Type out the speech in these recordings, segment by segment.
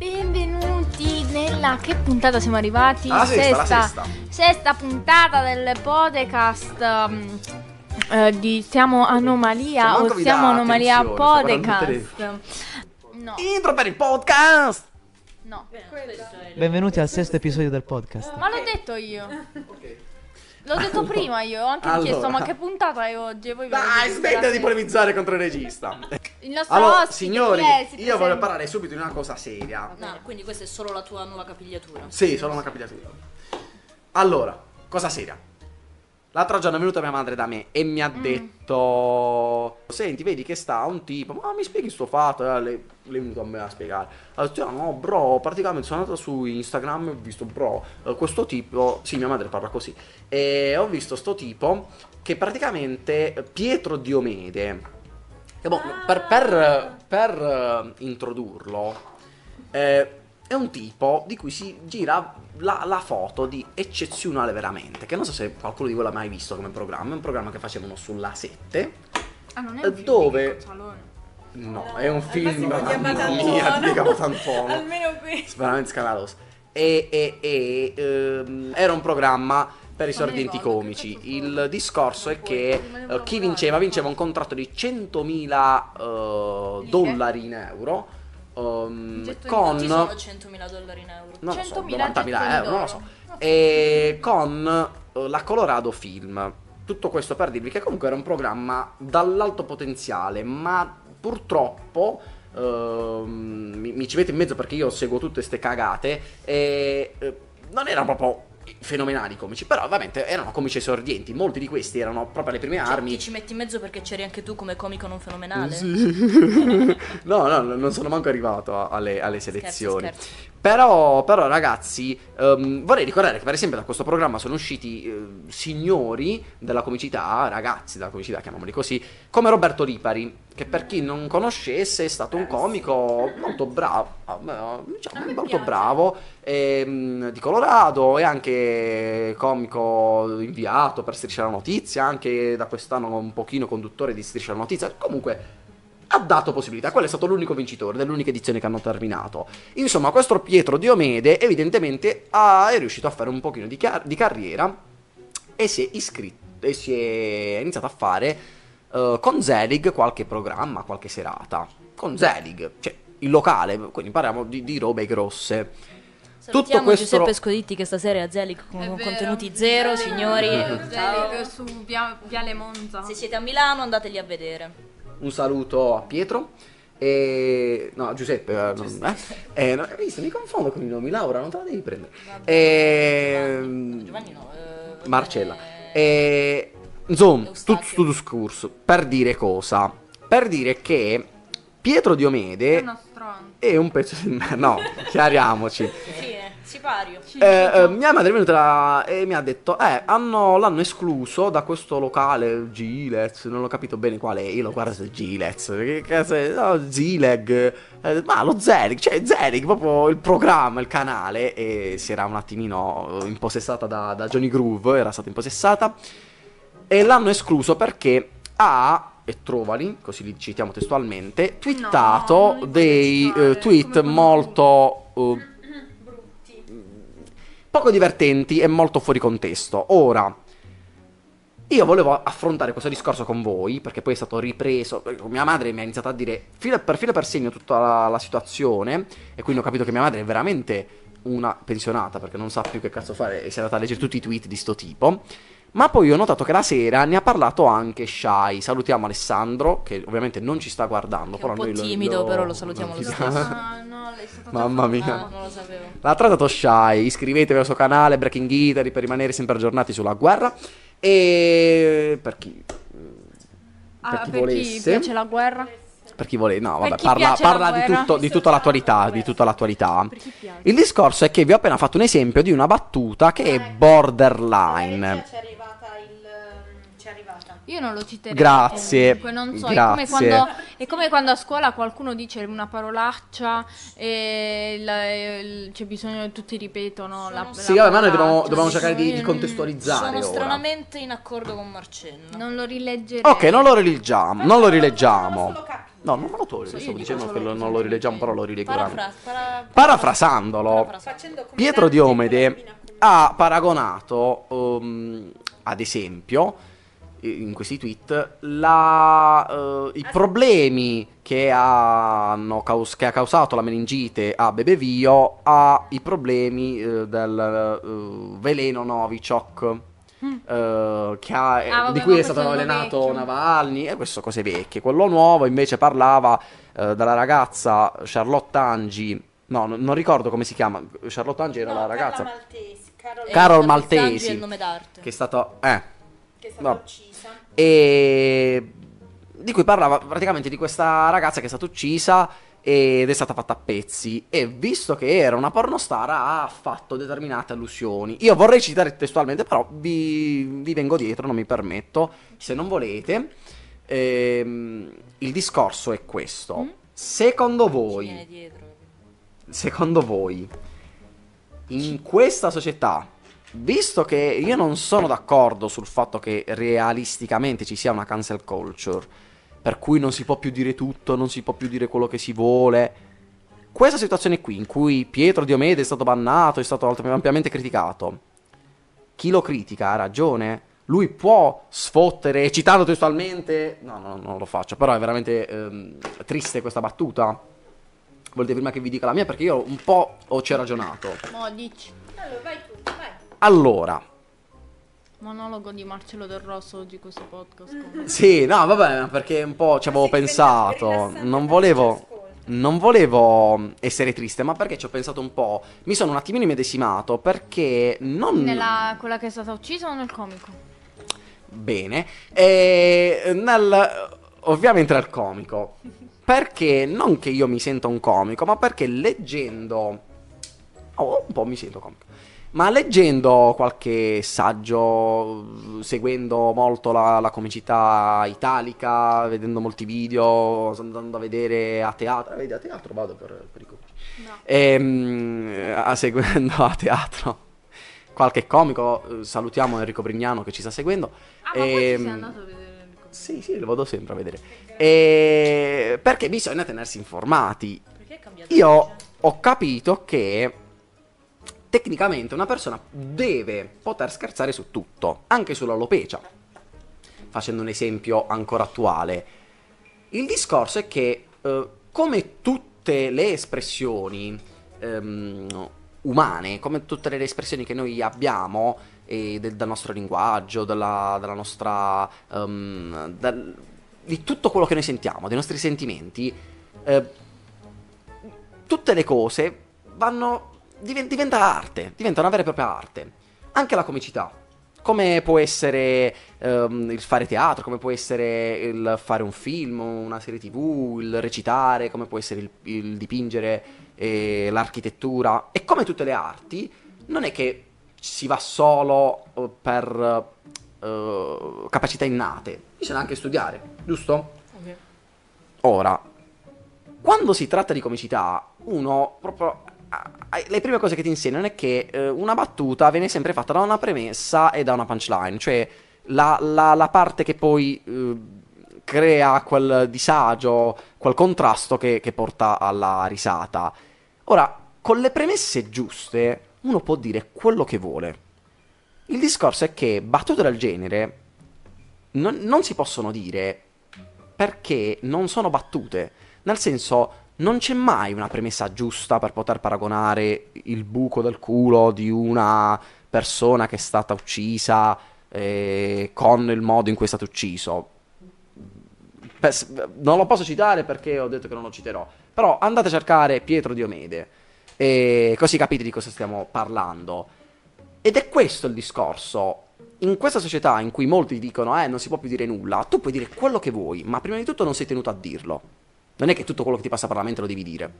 Benvenuti nella che puntata siamo arrivati? Alla sesta, alla sesta, sesta puntata del podcast um, eh, di Siamo Anomalia Cioè, o vi Siamo dà Anomalia attenzione, Podcast. No, Intro per il podcast! no. Benvenuti al sesto episodio del podcast. Ma l'ho detto io. L'ho detto prima io, ho anche Allora. chiesto ma che puntata è oggi? Voi Dai, la di polemizzare contro il regista. Il nostro Allora, ospite, signori, io voglio parlare subito di una cosa seria. Bene, quindi questa è solo la tua nuova capigliatura. Sì, solo una capigliatura. Allora, cosa seria. L'altro giorno è venuta mia madre da me e mi ha Mm. detto: Senti, vedi che sta un tipo, ma mi spieghi sto fatto? E lei, lei è venuta a me a spiegare. Ha detto: "Ah, No, bro, praticamente sono andato su Instagram e ho visto, bro, eh, questo tipo. Sì, mia madre parla così. E ho visto sto tipo che praticamente eh, Pietro Diomede. Che boh, per, per- per, eh, introdurlo, eh, è un tipo di cui si gira la, la foto di eccezionale veramente. Che non so se qualcuno di voi l'ha mai visto come programma. È un programma che facevano sulla 7. Ah, non è Eh, un dove- Cozzalone. No, è un film mamma mia, di Capotantuono. Almeno qui. veramente scandaloso. E, e- e, ehm, era un programma per i ricordo, comici. Il discorso è che eh, chi vinceva vinceva un contratto di 100.000 eh, dollari in euro. Gettoni con Ci sono 100.000 dollari in euro. Non lo so, 100.000 90.000 gettoni euro, non lo so. E con eh, la Colorado Film. Tutto questo per dirvi che comunque era un programma dall'alto potenziale, ma purtroppo ehm, mi, mi ci metto in mezzo perché io seguo tutte ste cagate e eh, non erano proprio fenomenali comici, però ovviamente erano comici esordienti, molti di questi erano proprio alle prime Cioè, armi. ti ci metti in mezzo perché c'eri anche tu come comico non fenomenale. Sì. no, no, non sono manco arrivato alle, alle selezioni. scherzo. Però, però, ragazzi, ehm, vorrei ricordare che per esempio da questo programma sono usciti eh, signori della comicità, ragazzi della comicità, chiamiamoli così, come Roberto Lipari, che per chi non conoscesse è stato un comico molto bravo, eh, diciamo, molto bravo, ehm, di Colorado e anche comico inviato per Striscia la Notizia, anche da quest'anno un pochino conduttore di Striscia la Notizia, comunque ha dato possibilità. Quello è stato l'unico vincitore dell'unica edizione che hanno terminato. Insomma, questo Pietro Diomede evidentemente ha- è riuscito a fare un pochino di, car- di carriera e si è iscritto e si è iniziato a fare eh, con Zelig qualche programma, qualche serata. Con Zelig, cioè il locale, quindi parliamo di, di robe grosse. Salutiamo questo- Giuseppe Scoditti che stasera è a Zelig con È vero. contenuti zero, signori. Zelig Ciao. su via, Viale Monza. Se siete a Milano andateli a vedere. Un saluto a Pietro. E... No, Giuseppe, eh, non- eh? Eh, no, hai visto, mi confondo con i nomi, Laura, non te la devi prendere. E... Giovanni no. eh, Marcella. eh, E... Insomma, Eustachio. tutto sto discorso. Per dire cosa? Per dire che Pietro Diomede uno stronzo. È un pezzo di merda. No, chiariamoci. Sì, eh, sipario. Eh, eh, mia madre è venuta là e mi ha detto: Eh, hanno, l'hanno escluso da questo locale Gilez. Non ho capito bene qual è. Io lo guardo su Gilez. Che cazzo è? No, Zileg. Eh, ma lo Zelig, cioè Zelig, proprio il programma, il canale. E si era un attimino impossessata da, da Johnny Groove. Era stata impossessata. E l'hanno escluso perché ha. E trovali, così li citiamo testualmente, twittato puoi dei eh, tweet molto eh, poco divertenti e molto fuori contesto. Ora, io volevo affrontare questo discorso con voi, perché poi è stato ripreso. Mia madre mi ha iniziato a dire filo per filo per segno tutta la, la situazione, e quindi ho capito che mia madre è veramente una pensionata, perché non sa più che cazzo fare, e si è andata a leggere tutti i tweet di sto tipo. Ma poi ho notato che la sera ne ha parlato anche Shai. Salutiamo Alessandro, che ovviamente non ci sta guardando. Che è un po' lo- timido, però lo salutiamo lo stesso. Ah, no, lei è stata Mamma mia. Ah, non lo sapevo. L'ha trattato Shy, iscrivetevi al suo canale Breaking Italy per rimanere sempre aggiornati sulla guerra. E per chi, Ah, per chi per chi volesse, piace la guerra? per chi vuole, no, vabbè, chi parla, parla di, tutto, di tutta l'attualità, di tutta l'attualità. Chi? Il discorso è che vi ho appena fatto un esempio di una battuta che è borderline. Ci è arrivata il. Ci è arrivata. Io non lo citerei. Grazie, Comunque, non so, è come, grazie. quando, è come quando a scuola qualcuno dice una parolaccia e il- il- c'è bisogno che tutti ripetono la, la Sì, vabbè, ma noi dobbiamo, dobbiamo cercare di, di contestualizzare Sono ora. stranamente in accordo con Marcello. Non lo rileggerei. Ok, non lo rileggiamo, non lo rileggiamo. No, non me lo togli, So, stavo dicendo che lo- non lo rileggiamo, però lo rileggiamo. Parafra- para- Parafrasandolo, Pietro la Diomede ha paragonato, um, ad esempio, in questi tweet, la, eh, i problemi che, hanno caus- che ha causato la meningite a Bebevio ai problemi eh, del eh, veleno Novichok. che ha- Mm. Ah, vabbè, di cui è stato avvelenato vecchio. Navalny e queste cose vecchie. Quello nuovo invece parlava della ragazza Charlotte Angi. No, non, non ricordo come si chiama. Charlotte Angi era No, la ragazza Maltesi, Carol- Carol Carol Maltesi. è il nome d'arte. che è stata. Eh. che è stata no. uccisa. E di cui parlava praticamente di questa ragazza che è stata uccisa ed è stata fatta a pezzi e visto che era una pornostar ha fatto determinate allusioni. Io vorrei citare testualmente, però vi, vi vengo dietro, non mi permetto, se non volete. Ehm, il discorso è questo. Mm? Secondo voi, secondo voi, in questa società, visto che io non sono d'accordo sul fatto che realisticamente ci sia una cancel culture, per cui non si può più dire tutto, non si può più dire quello che si vuole, questa situazione qui, in cui Pietro Diomede è stato bannato, è stato ampiamente criticato, chi lo critica ha ragione? Lui può sfottere, citando testualmente, no, no, non lo faccio, però è veramente ehm, triste questa battuta. Volete prima che vi dica la mia? Perché io un po' ho ci ho ragionato. Mo' dici. Allora, vai tu, vai. Allora, Monologo di Marcello Del Rosso oggi questo podcast. comunque. sì, no, vabbè, ma perché un po' ci avevo pensato. Non volevo. Non volevo essere triste, ma perché ci ho pensato un po'. Mi sono un attimino immedesimato perché non. Nella quella che è stata uccisa o nel comico? Bene. E nel, ovviamente nel comico. Perché non che io mi senta un comico, ma perché leggendo... Oh, un po' mi sento comico. Ma leggendo qualche saggio, seguendo molto la, la comicità italica, vedendo molti video, andando a vedere a teatro, vedi a teatro vado per, per i comici. No. Ehm, a- seguendo a teatro qualche comico, salutiamo Enrico Brignano che ci sta seguendo. Ah, ma poi ci sei Ehm, andato a vedere comico. Sì, sì, lo vado sempre a vedere. E... Perché bisogna tenersi informati. Perché è cambiato? Io ho capito che tecnicamente una persona deve poter scherzare su tutto, anche sull'alopecia. Facendo un esempio ancora attuale. Il discorso è che, eh, come tutte le espressioni ehm, umane, come tutte le espressioni che noi abbiamo e del, dal nostro linguaggio, della, della nostra. ehm, dal- di tutto quello che noi sentiamo, dei nostri sentimenti, eh, tutte le cose vanno. Diven- diventa arte, diventa una vera e propria arte. Anche la comicità. Come può essere ehm, il fare teatro, come può essere il fare un film, una serie tv, il recitare, come può essere il, il dipingere, eh, l'architettura. E come tutte le arti, non è che si va solo eh, per eh, capacità innate, bisogna anche studiare, giusto? Ora, quando si tratta di comicità, uno proprio. Le prime cose che ti insegnano è che eh, una battuta viene sempre fatta da una premessa e da una punchline, cioè la, la- la parte che poi eh, crea quel disagio, quel contrasto che, che porta alla risata. Ora, con le premesse giuste, uno può dire quello che vuole. Il discorso è che battute del genere non, non si possono dire perché non sono battute. Nel senso, non c'è mai una premessa giusta per poter paragonare il buco del culo di una persona che è stata uccisa eh, con il modo in cui è stato ucciso. Non lo posso citare perché ho detto che non lo citerò. Però andate a cercare Pietro Diomede. E così capite di cosa stiamo parlando. Ed è questo il discorso. In questa società in cui molti dicono, eh, non si può più dire nulla, tu puoi dire quello che vuoi, ma prima di tutto non sei tenuto a dirlo. Non è che tutto quello che ti passa per la mente lo devi dire.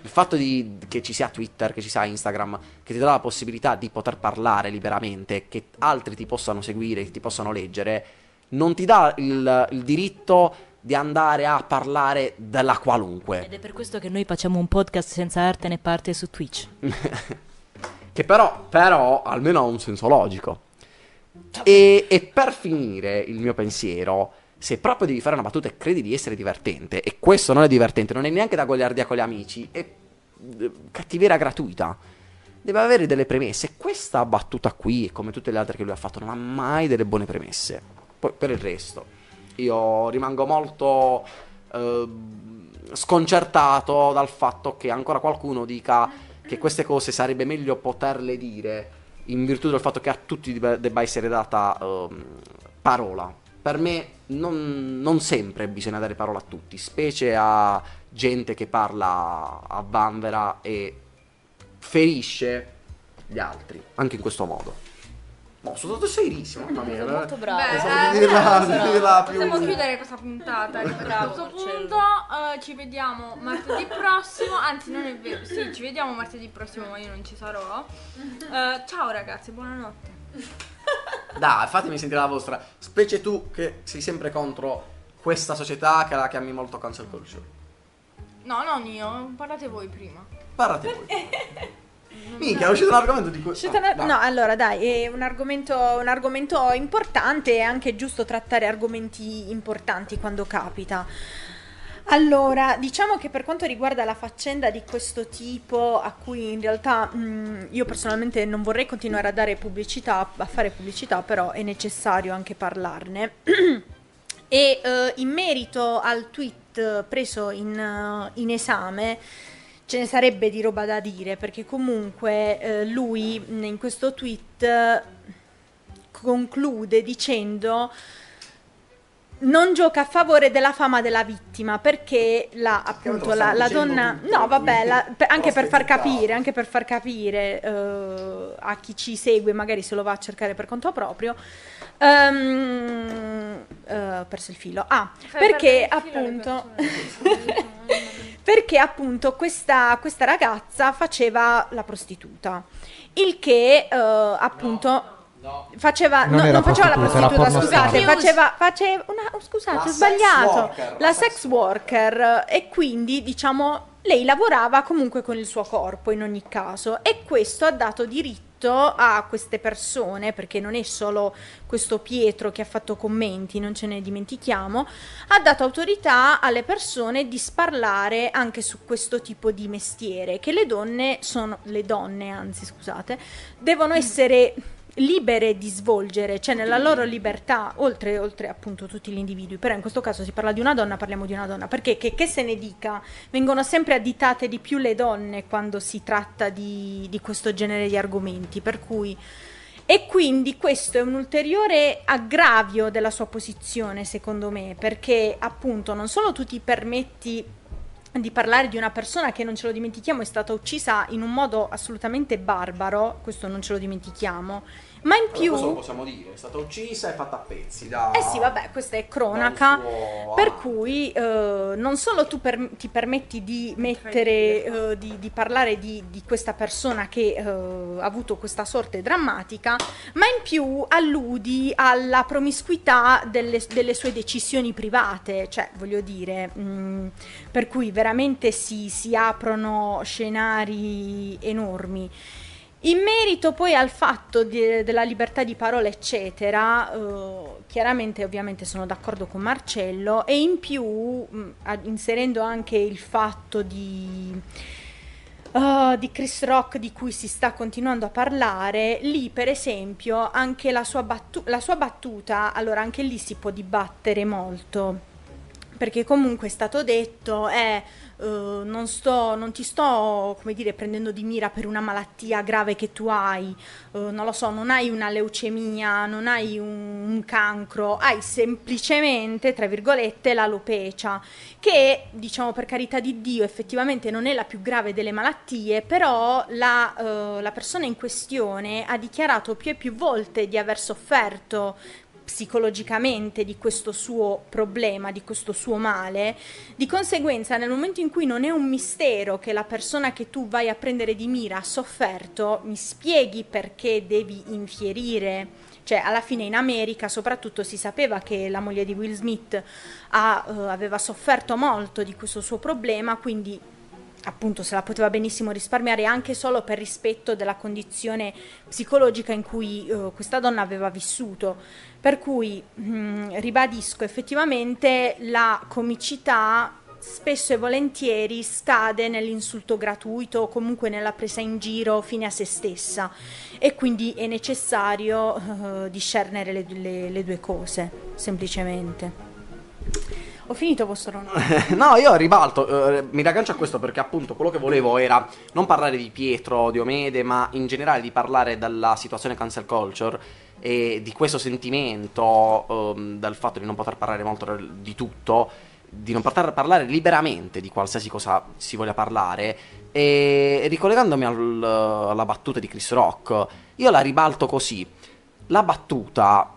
Il fatto di- che ci sia Twitter, che ci sia Instagram, che ti dà la possibilità di poter parlare liberamente, che altri ti possano seguire, che ti possano leggere, non ti dà il, il diritto di andare a parlare della qualunque. Ed è per questo che noi facciamo un podcast senza arte né parte su Twitch. che però, però almeno ha un senso logico. E, e per finire il mio pensiero, se proprio devi fare una battuta e credi di essere divertente, e questo non è divertente, non è neanche da goliardia con gli amici, è eh, cattiveria gratuita. Deve avere delle premesse. Questa battuta qui, come tutte le altre che lui ha fatto, non ha mai delle buone premesse. Poi per il resto, io rimango molto eh, sconcertato dal fatto che ancora qualcuno dica che queste cose sarebbe meglio poterle dire in virtù del fatto che a tutti debba essere data eh, parola. Per me non, non, sempre bisogna dare parola a tutti, specie a gente che parla a vanvera e ferisce gli altri, anche in questo modo. No, sono stato serissimo, mamma mia. Molto bravo. Beh, Pensavo di eh, dirla, bravo, di dirla più... Possiamo chiudere questa puntata. A Bravo, questo punto eh, ci vediamo martedì prossimo. Anzi, non è vero. Sì, ci vediamo martedì prossimo, ma io non ci sarò. Eh, ciao ragazzi, buonanotte. Dai, fatemi sentire la vostra. Specie tu che sei sempre contro questa società che la chiami molto cancel culture. No, non io, parlate voi prima. Parlate voi. Minchia, è uscito un argomento di cui... Uscita ah, dai. no, allora dai, è un argomento, un argomento importante, è anche giusto trattare argomenti importanti quando capita. Allora, diciamo che per quanto riguarda la faccenda di questo tipo, a cui in realtà mh, io personalmente non vorrei continuare a dare pubblicità, a fare pubblicità, però è necessario anche parlarne. e eh, in merito al tweet preso in, eh, in esame, ce ne sarebbe di roba da dire, perché comunque eh, lui in questo tweet conclude dicendo non gioca a favore della fama della vittima perché la, appunto, la, la donna no vabbè la- per- anche per far capire anche per far capire eh, a chi ci segue magari se lo va a cercare per conto proprio eh, ho perso il filo. Ah Fai perché appunto perché appunto questa, questa ragazza faceva la prostituta. Il che eh, appunto faceva Non no, non faceva la prostituta, scusate faceva, faceva una, oh, scusate La ho sex sbagliato worker, la la sex sex worker e quindi diciamo lei lavorava comunque con il suo corpo in ogni caso e questo ha dato diritto a queste persone perché non è solo questo Pietro che ha fatto commenti non ce ne dimentichiamo ha dato autorità alle persone di sparlare anche su questo tipo di mestiere che le donne sono le donne anzi scusate devono essere libere di svolgere, cioè nella loro libertà, oltre, oltre appunto tutti gli individui, però in questo caso si parla di una donna, parliamo di una donna, perché che, che se ne dica, vengono sempre additate di più le donne quando si tratta di, di questo genere di argomenti, per cui... E quindi questo è un ulteriore aggravio della sua posizione, secondo me, perché appunto non solo tu ti permetti di parlare di una persona che non ce lo dimentichiamo è stata uccisa in un modo assolutamente barbaro, questo non ce lo dimentichiamo, ma in Allora, più... questo lo possiamo dire, è stata uccisa e fatta a pezzi da... Eh sì, vabbè, questa è cronaca, suo per cui eh, non solo tu per- ti permetti di mettere, eh, di, di parlare di, di questa persona che eh, ha avuto questa sorte drammatica, ma in più alludi alla promiscuità delle, delle sue decisioni private, cioè voglio dire, mh, per cui veramente si, si aprono scenari enormi. In merito poi al fatto di- della libertà di parola, eccetera, eh, chiaramente ovviamente sono d'accordo con Marcello e in più mh, a- inserendo anche il fatto di, eh, di Chris Rock di cui si sta continuando a parlare, lì per esempio anche la sua, battu- la sua battuta, allora anche lì si può dibattere molto perché comunque è stato detto è non, sto, non ti sto dire prendendo di mira per una malattia grave che tu hai. Eh, non lo so non hai una leucemia non hai un, un cancro hai semplicemente tra virgolette l'alopecia che diciamo per carità di Dio effettivamente non è la più grave delle malattie però la, eh, la persona in questione ha dichiarato più e più volte di aver sofferto psicologicamente di questo suo problema, di questo suo male, di conseguenza nel momento in cui non è un mistero che la persona che tu vai a prendere di mira ha sofferto, mi spieghi perché devi infierire. Cioè, alla fine in America soprattutto si sapeva che la moglie di Will Smith ha, eh, aveva sofferto molto di questo suo problema, quindi appunto se la poteva benissimo risparmiare anche solo per rispetto della condizione psicologica in cui eh, questa donna aveva vissuto. Per cui mh, ribadisco effettivamente la comicità spesso e volentieri scade nell'insulto gratuito o comunque nella presa in giro fine a se stessa e quindi è necessario eh, discernere le, le, le due cose semplicemente. Ho finito vostro nome. no, io ribalto, eh, mi raggancio a questo perché appunto quello che volevo era non parlare di Pietro, di Omede, ma in generale di parlare della situazione cancel culture e di questo sentimento, um, dal fatto di non poter parlare molto di tutto, di non poter parlare liberamente di qualsiasi cosa si voglia parlare. E ricollegandomi al, alla battuta di Chris Rock, io la ribalto così. La battuta,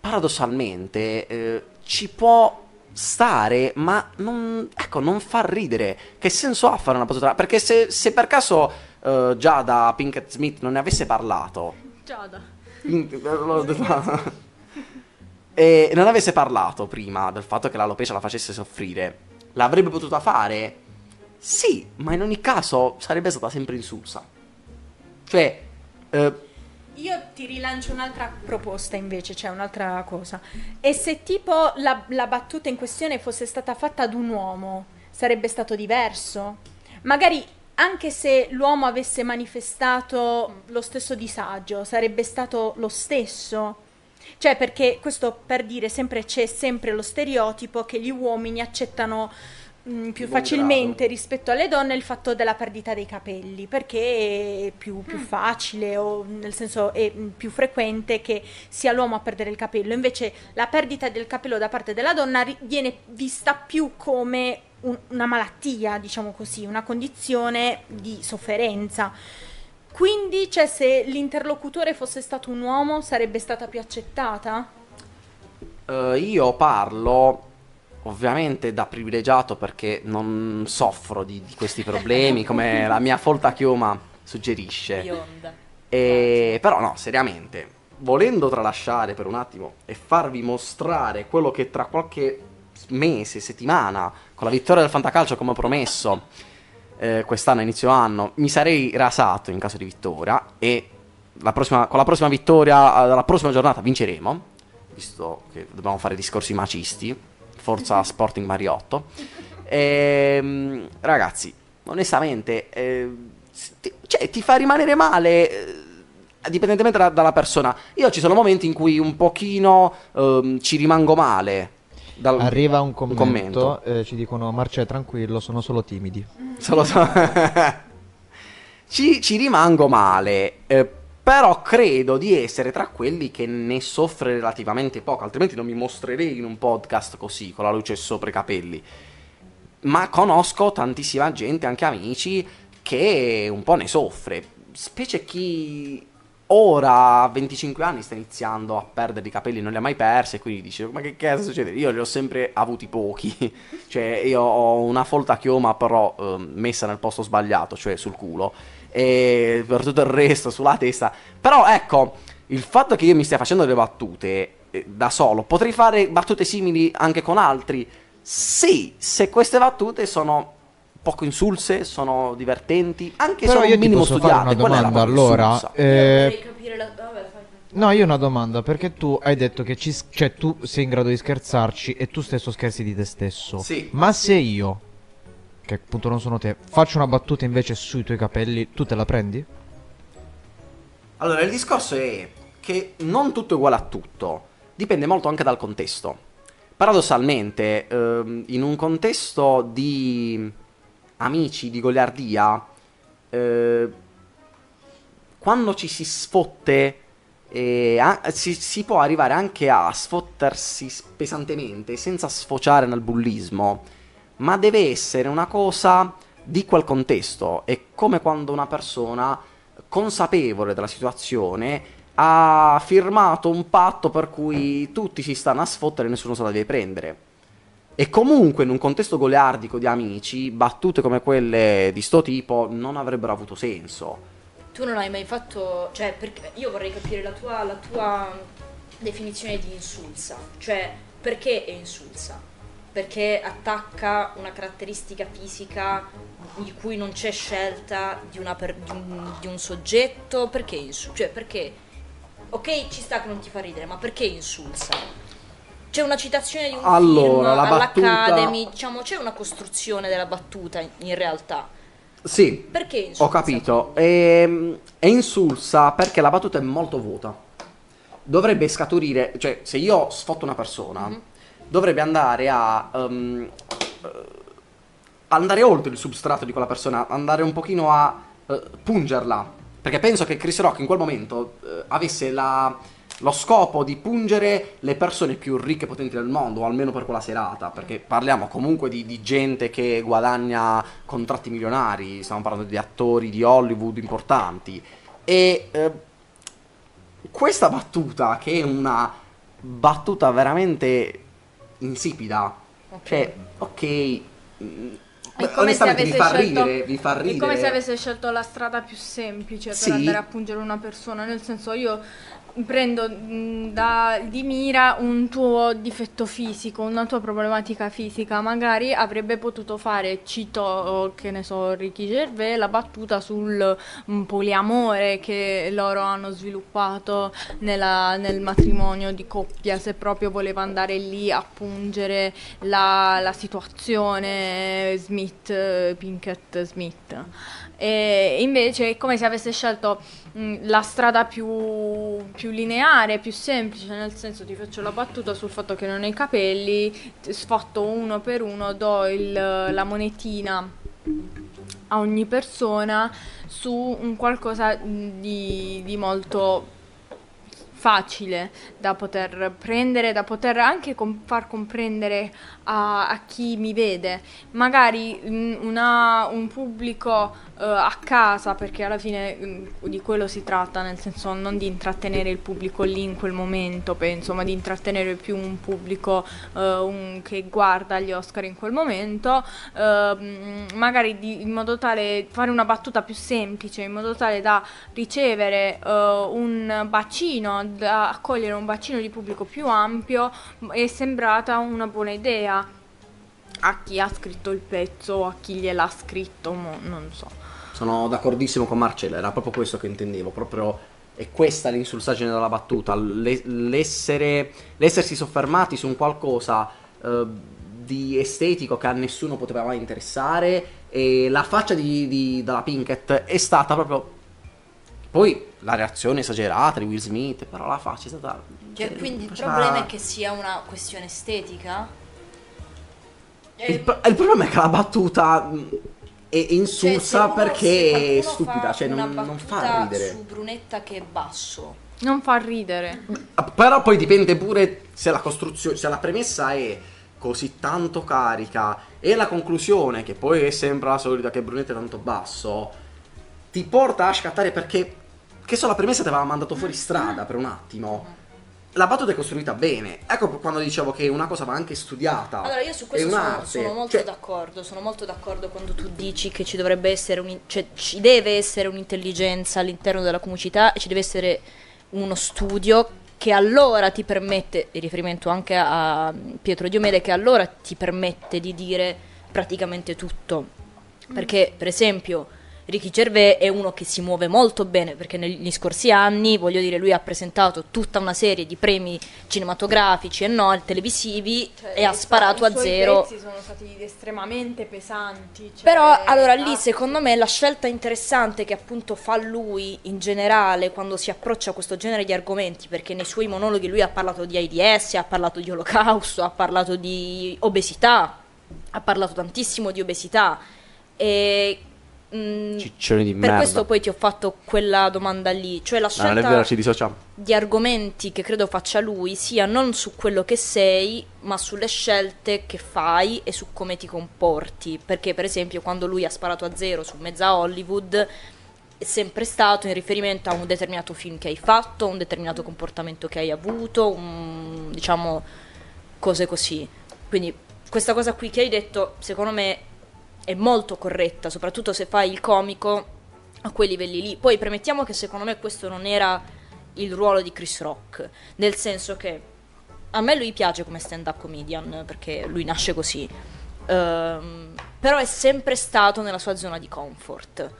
paradossalmente, eh, ci può stare, ma non, ecco, non fa ridere. Che senso ha fare una battuta? Perché se, se per caso uh, Giada Pinkett Smith non ne avesse parlato, Giada. E non avesse parlato prima del fatto che la alopecia la facesse soffrire, l'avrebbe potuta fare? Sì, ma in ogni caso sarebbe stata sempre insulsa. Cioè, eh, Io ti rilancio un'altra proposta invece, cioè un'altra cosa. E se tipo la, la battuta in questione fosse stata fatta ad un uomo, sarebbe stato diverso? Magari anche se l'uomo avesse manifestato lo stesso disagio, sarebbe stato lo stesso? Cioè, perché questo per dire sempre c'è sempre lo stereotipo che gli uomini accettano mh, più Di buon facilmente grado. rispetto alle donne il fatto della perdita dei capelli, perché è più, più facile o nel senso è mh, più frequente che sia l'uomo a perdere il capello. Invece la perdita del capello da parte della donna ri- viene vista più come un- una malattia, diciamo così, una condizione di sofferenza. Quindi, cioè, se l'interlocutore fosse stato un uomo, sarebbe stata più accettata? Eh, io parlo ovviamente da privilegiato perché non soffro di, di questi problemi come la mia folta chioma suggerisce. Bionda. E, però no, seriamente, volendo tralasciare per un attimo e farvi mostrare quello che tra qualche mese, settimana, con la vittoria del Fantacalcio come ho promesso, eh, quest'anno, inizio anno, mi sarei rasato in caso di vittoria e la prossima- con la prossima vittoria, eh, la prossima giornata vinceremo, visto che dobbiamo fare discorsi macisti, forza Sporting Mariotto. Ehm, ragazzi, onestamente, eh, ti, cioè, ti fa rimanere male. eh, Dipendentemente da- dalla persona, io ci sono momenti in cui un pochino ehm, ci rimango male. Dal- Arriva un commento, commento. eh, ci dicono Marce tranquillo, sono solo timidi. Solo so- ci, ci rimango male. eh, però credo di essere tra quelli che ne soffre relativamente poco. Altrimenti non mi mostrerei in un podcast così, con la luce sopra i capelli. Ma conosco tantissima gente, anche amici, che un po' ne soffre. Specie chi ora a 25 anni sta iniziando a perdere i capelli, non li ha mai persi, e quindi dice: Ma che cazzo succede? Io li ho sempre avuti pochi. cioè, io ho una folta chioma, però ehm, messa nel posto sbagliato, cioè sul culo. E per tutto il resto, sulla testa. Però ecco, il fatto che io mi stia facendo le battute eh, da solo, potrei fare battute simili anche con altri. Sì, se queste battute sono poco insulse, sono divertenti, anche se sono io un minimo studiate. una quella è la allora. eh, no, io ho una domanda perché tu hai detto che ci, cioè, tu sei in grado di scherzarci e tu stesso scherzi di te stesso. Sì. Ma se io, che appunto non sono te, faccio una battuta invece sui tuoi capelli, tu te la prendi? Allora, il discorso è che non tutto è uguale a tutto, dipende molto anche dal contesto. Paradossalmente, ehm, in un contesto di amici, di goliardia, eh, quando ci si sfotte, eh, a- si, si può arrivare anche a sfottersi pesantemente senza sfociare nel bullismo, ma deve essere una cosa di quel contesto. È come quando una persona consapevole della situazione ha firmato un patto per cui tutti si stanno a sfottere e nessuno se la deve prendere. E comunque in un contesto goliardico di amici, battute come quelle di sto tipo non avrebbero avuto senso. Tu non hai mai fatto, cioè, perché io vorrei capire la tua, la tua definizione di insulsa, cioè perché è insulsa? perché attacca una caratteristica fisica di cui non c'è scelta di, per- di un, di un soggetto, perché insu- cioè perché ok ci sta che non ti fa ridere, ma perché insulsa? C'è una citazione di un Allora, film la battuta- all'Academy, diciamo c'è una costruzione della battuta in- realtà. Sì, Perché insulsa? ho capito. Ehm, È insulsa perché la battuta è molto vuota. Dovrebbe scaturire, cioè, se io sfotto una persona, Mhm. dovrebbe andare a. eh, andare oltre il substrato di quella persona, andare un pochino a eh, pungerla. Perché penso che Chris Rock in quel momento eh, avesse la- lo scopo di pungere le persone più ricche e potenti del mondo, o almeno per quella serata. Perché parliamo comunque di, di gente che guadagna contratti milionari, stiamo parlando di attori di Hollywood importanti. E eh, questa battuta, che è una battuta veramente insipida, cioè, ok. se onestamente vi fa scelto- ridere, vi fa ridere. È come se avesse scelto la strada più semplice per Sì. andare a pungere una persona. Nel senso, io prendo mh, da, di mira un tuo difetto fisico, una tua problematica fisica. Magari avrebbe potuto fare, cito che ne so, Ricky Gervais, la battuta sul mm, poliamore che loro hanno sviluppato nella- nel matrimonio di coppia. Se proprio voleva andare lì a pungere la, la situazione Smith, Pinkett Smith. E invece è come se avesse scelto mh, la strada più, più lineare, più semplice, nel senso ti faccio la battuta sul fatto che non hai capelli, ti sfotto uno per uno, do il- la monetina a ogni persona su un qualcosa mh, di, di molto facile da poter prendere, da poter anche com- far comprendere a, a chi mi vede. Magari mm, una- un pubblico eh, a casa, perché alla fine mm, di quello si tratta, nel senso non di intrattenere il pubblico lì in quel momento, penso, ma di intrattenere più un pubblico eh, un- che guarda gli Oscar in quel momento, mm, magari di- in modo tale fare una battuta più semplice, in modo tale da ricevere eh, un bacino, da accogliere un bacino di pubblico più ampio, è sembrata una buona idea a chi ha scritto il pezzo o a chi gliel'ha scritto, mo- non so. Sono d'accordissimo con Marcella, era proprio questo che intendevo, proprio è questa l'insulsaggine della battuta, le- l'essere, l'essersi soffermati su un qualcosa eh, di estetico che a nessuno poteva mai interessare e la faccia di, di- della Pinkett è stata proprio... Poi la reazione esagerata di Will Smith, però la faccia è stata... Cioè, quindi il problema è che sia una questione estetica? Il, pro- il problema è che la battuta mh, è Cioè, insulsa se perché è stupida, cioè non, non fa ridere. su Brunetta che è basso. Non fa ridere. Ah, Però poi dipende pure se la costruzione, se la premessa è così tanto carica e la conclusione, che poi è sempre la solita che Brunetta è tanto basso, ti porta a scattare perché, che so, la premessa ti aveva mandato fuori strada per un attimo. La battuta è costruita bene. Ecco quando dicevo che una cosa va anche studiata. Allora, io su questo sono, sono molto Cioè, d'accordo. Sono molto d'accordo quando tu dici che ci dovrebbe essere un, cioè, ci deve essere un'intelligenza all'interno della comicità e ci deve essere uno studio che allora ti permette, in riferimento anche a Pietro Diomede, che allora ti permette di dire praticamente tutto. Perché, per esempio, Ricky Gervais è uno che si muove molto bene perché negli scorsi anni, voglio dire, lui ha presentato tutta una serie di premi cinematografici e no, televisivi e ha sparato a zero. I pezzi sono stati estremamente pesanti. cioè, Però allora lì ah, secondo me la scelta interessante che appunto fa lui in generale quando si approccia a questo genere di argomenti, perché nei suoi monologhi lui ha parlato di AIDS, ha parlato di olocausto, ha parlato di obesità, ha parlato tantissimo di obesità e mm, Ciccioni di per merda. questo poi ti ho fatto quella domanda lì, cioè la No, è scelta vero, ci dissociamo. di argomenti che credo faccia lui sia non su quello che sei, ma sulle scelte che fai e su come ti comporti. Perché, per esempio, quando lui ha sparato a zero su mezza Hollywood, è sempre stato in riferimento a un determinato film che hai fatto, un determinato comportamento che hai avuto, un- diciamo cose così. Quindi, questa cosa qui che hai detto, secondo me, è molto corretta, soprattutto se fai il comico a quei livelli lì. Poi premettiamo che secondo me questo non era il ruolo di Chris Rock, nel senso che a me lui piace come stand-up comedian perché lui nasce così. Ehm, però è sempre stato nella sua zona di comfort.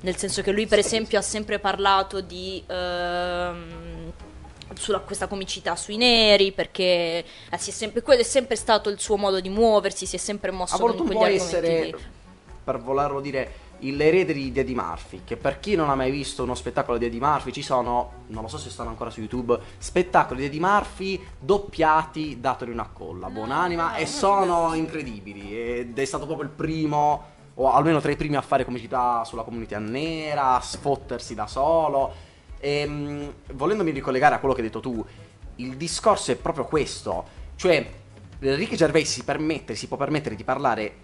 Nel senso che lui, per esempio, ha sempre parlato di. ehm, sulla questa comicità sui neri perché eh, si è sempre, quello è sempre stato il suo modo di muoversi si è sempre mosso con quegli argomenti essere, lì. per volerlo dire, il erede di Eddie Murphy. Che per chi non ha mai visto uno spettacolo di Eddie Murphy, ci sono, non lo so se stanno ancora su YouTube, spettacoli di Eddie Murphy doppiati da Torino a Colla, buonanima, e sono incredibili. Ed è stato proprio il primo, o almeno tra i primi a fare comicità sulla comunità nera, a sfottersi da solo. E, mh, volendomi ricollegare a quello che hai detto tu, il discorso è proprio questo. Cioè, Ricky Gervais si permette, si può permettere di parlare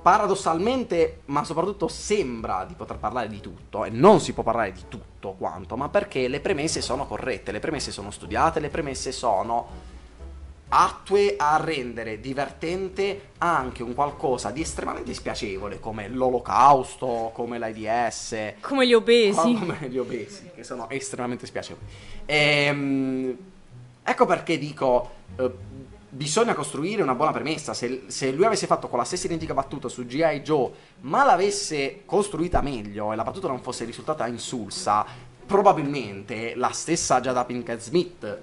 paradossalmente, ma soprattutto sembra di poter parlare di tutto, e non si può parlare di tutto quanto, ma perché le premesse sono corrette, le premesse sono studiate, le premesse sono attue a rendere divertente anche un qualcosa di estremamente spiacevole, come l'olocausto, come l'AIDS, Come gli obesi. come gli obesi, che sono estremamente spiacevoli. Ehm, ecco perché dico, eh, bisogna costruire una buona premessa. Se, se lui avesse fatto con la stessa identica battuta su G.I. Joe, ma l'avesse costruita meglio e la battuta non fosse risultata insulsa, probabilmente la stessa Jada Pinkett Smith,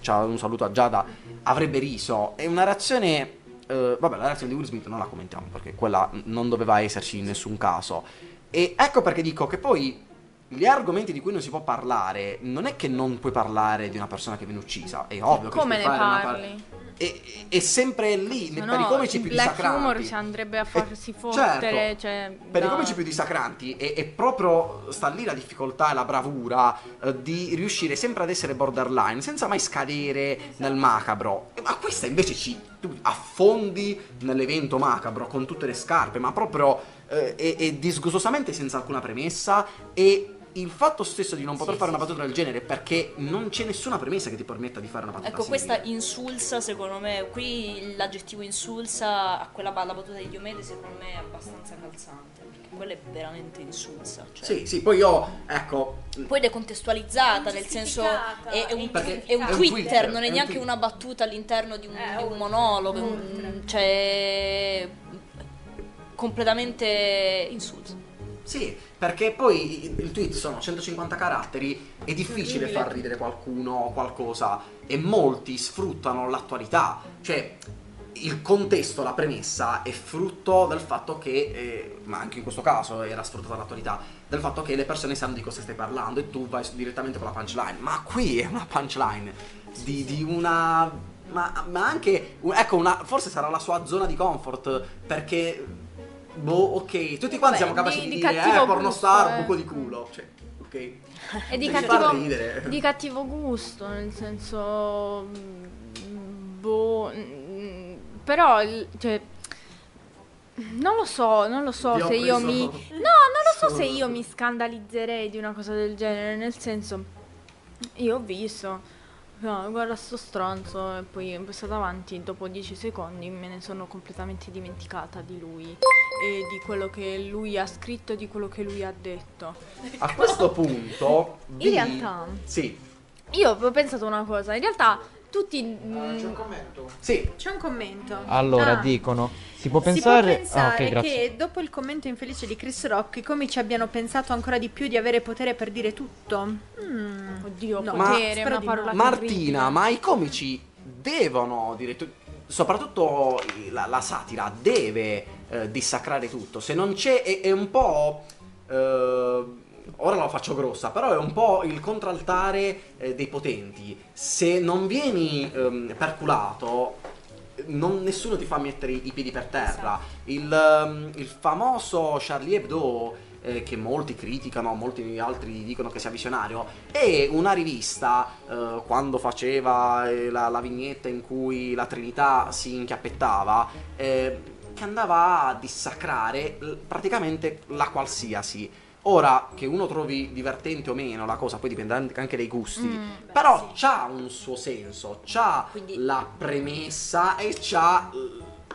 ciao, un saluto a Giada, avrebbe riso. È una reazione... eh, vabbè, la reazione di Will Smith non la commentiamo perché quella non doveva esserci in nessun caso. E ecco perché dico che poi gli argomenti di cui non si può parlare non è che non puoi parlare di una persona che viene uccisa, è ovvio che Come ci ne puoi fare una par- è, è sempre lì, Se per no, i comici più black dissacranti. humor si andrebbe a Eh, farsi fottere, cioè, per i da- comici più dissacranti è, è proprio sta lì la difficoltà e la bravura eh, di riuscire sempre ad essere borderline senza mai scadere nel macabro. Ma questa invece ci tu affondi nell'evento macabro con tutte le scarpe, ma proprio eh, è, è disgustosamente senza alcuna premessa e il fatto stesso di non poter Sì, fare sì, una battuta del genere perché non c'è nessuna premessa che ti permetta di fare una battuta Ecco, simile. questa insulsa, secondo me, qui l'aggettivo insulsa a quella la battuta di Diomede, secondo me è abbastanza calzante, perché quella è veramente insulsa. Cioè. Sì, sì, poi io, ecco, Poi decontestualizzata, nel senso è, è un, è un è un Twitter, non è è un neanche tweet. una battuta all'interno di un, Eh, di un monologo, un- cioè completamente insulsa. Sì, perché poi il tweet sono 150 caratteri, è difficile far ridere qualcuno o qualcosa e molti sfruttano l'attualità, cioè il contesto, la premessa è frutto del fatto che, eh, ma anche in questo caso era sfruttata l'attualità, del fatto che le persone sanno di cosa stai parlando e tu vai direttamente con la punchline, ma qui è una punchline di, di una... Ma, ma anche, ecco, una, forse sarà la sua zona di comfort, perché Boh, ok, tutti quanti siamo capaci di- di, di dire, eh, pornostar, gusto, eh. buco di culo. Cioè, ok. È di cattivo, di cattivo gusto, nel senso... Boh... mm, Però, cioè... Non lo so, non lo so se io mi... No, non lo so Solo- se io mi scandalizzerei di una cosa del genere, nel senso... Io ho visto... No, guarda sto stronzo e poi è passato avanti, dopo 10 secondi me ne sono completamente dimenticata di lui e di quello che lui ha scritto e di quello che lui ha detto. A questo punto... In vi- realtà- Sì, Io ho pensato una cosa, in realtà tutti... mm, C'è un commento. sì. C'è un commento. Allora, Ah. dicono, si può Si può pensare... pensare ah, ok, grazie. che dopo il commento infelice di Chris Rock i comici abbiano pensato ancora di più di avere potere per dire tutto. Mm. Oddio, No, potere, spero una parola no. Martina, ma i comici devono dire... tu- soprattutto la, la satira deve eh, dissacrare tutto. Se non c'è... È, è un po'... eh, ora la faccio grossa, però è un po' il contraltare eh, dei potenti. Se non vieni ehm, perculato, non- nessuno ti fa mettere i piedi per terra. Il, ehm, il famoso Charlie Hebdo, eh, che molti criticano, molti altri dicono che sia visionario, è una rivista, eh, quando faceva eh, la, la vignetta in cui la Trinità si inchiappettava, eh, che andava a dissacrare praticamente la qualsiasi. Ora, che uno trovi divertente o meno la cosa, poi dipende anche dai gusti. Mm. Però c'ha un suo senso, c'ha Quindi- la premessa e c'ha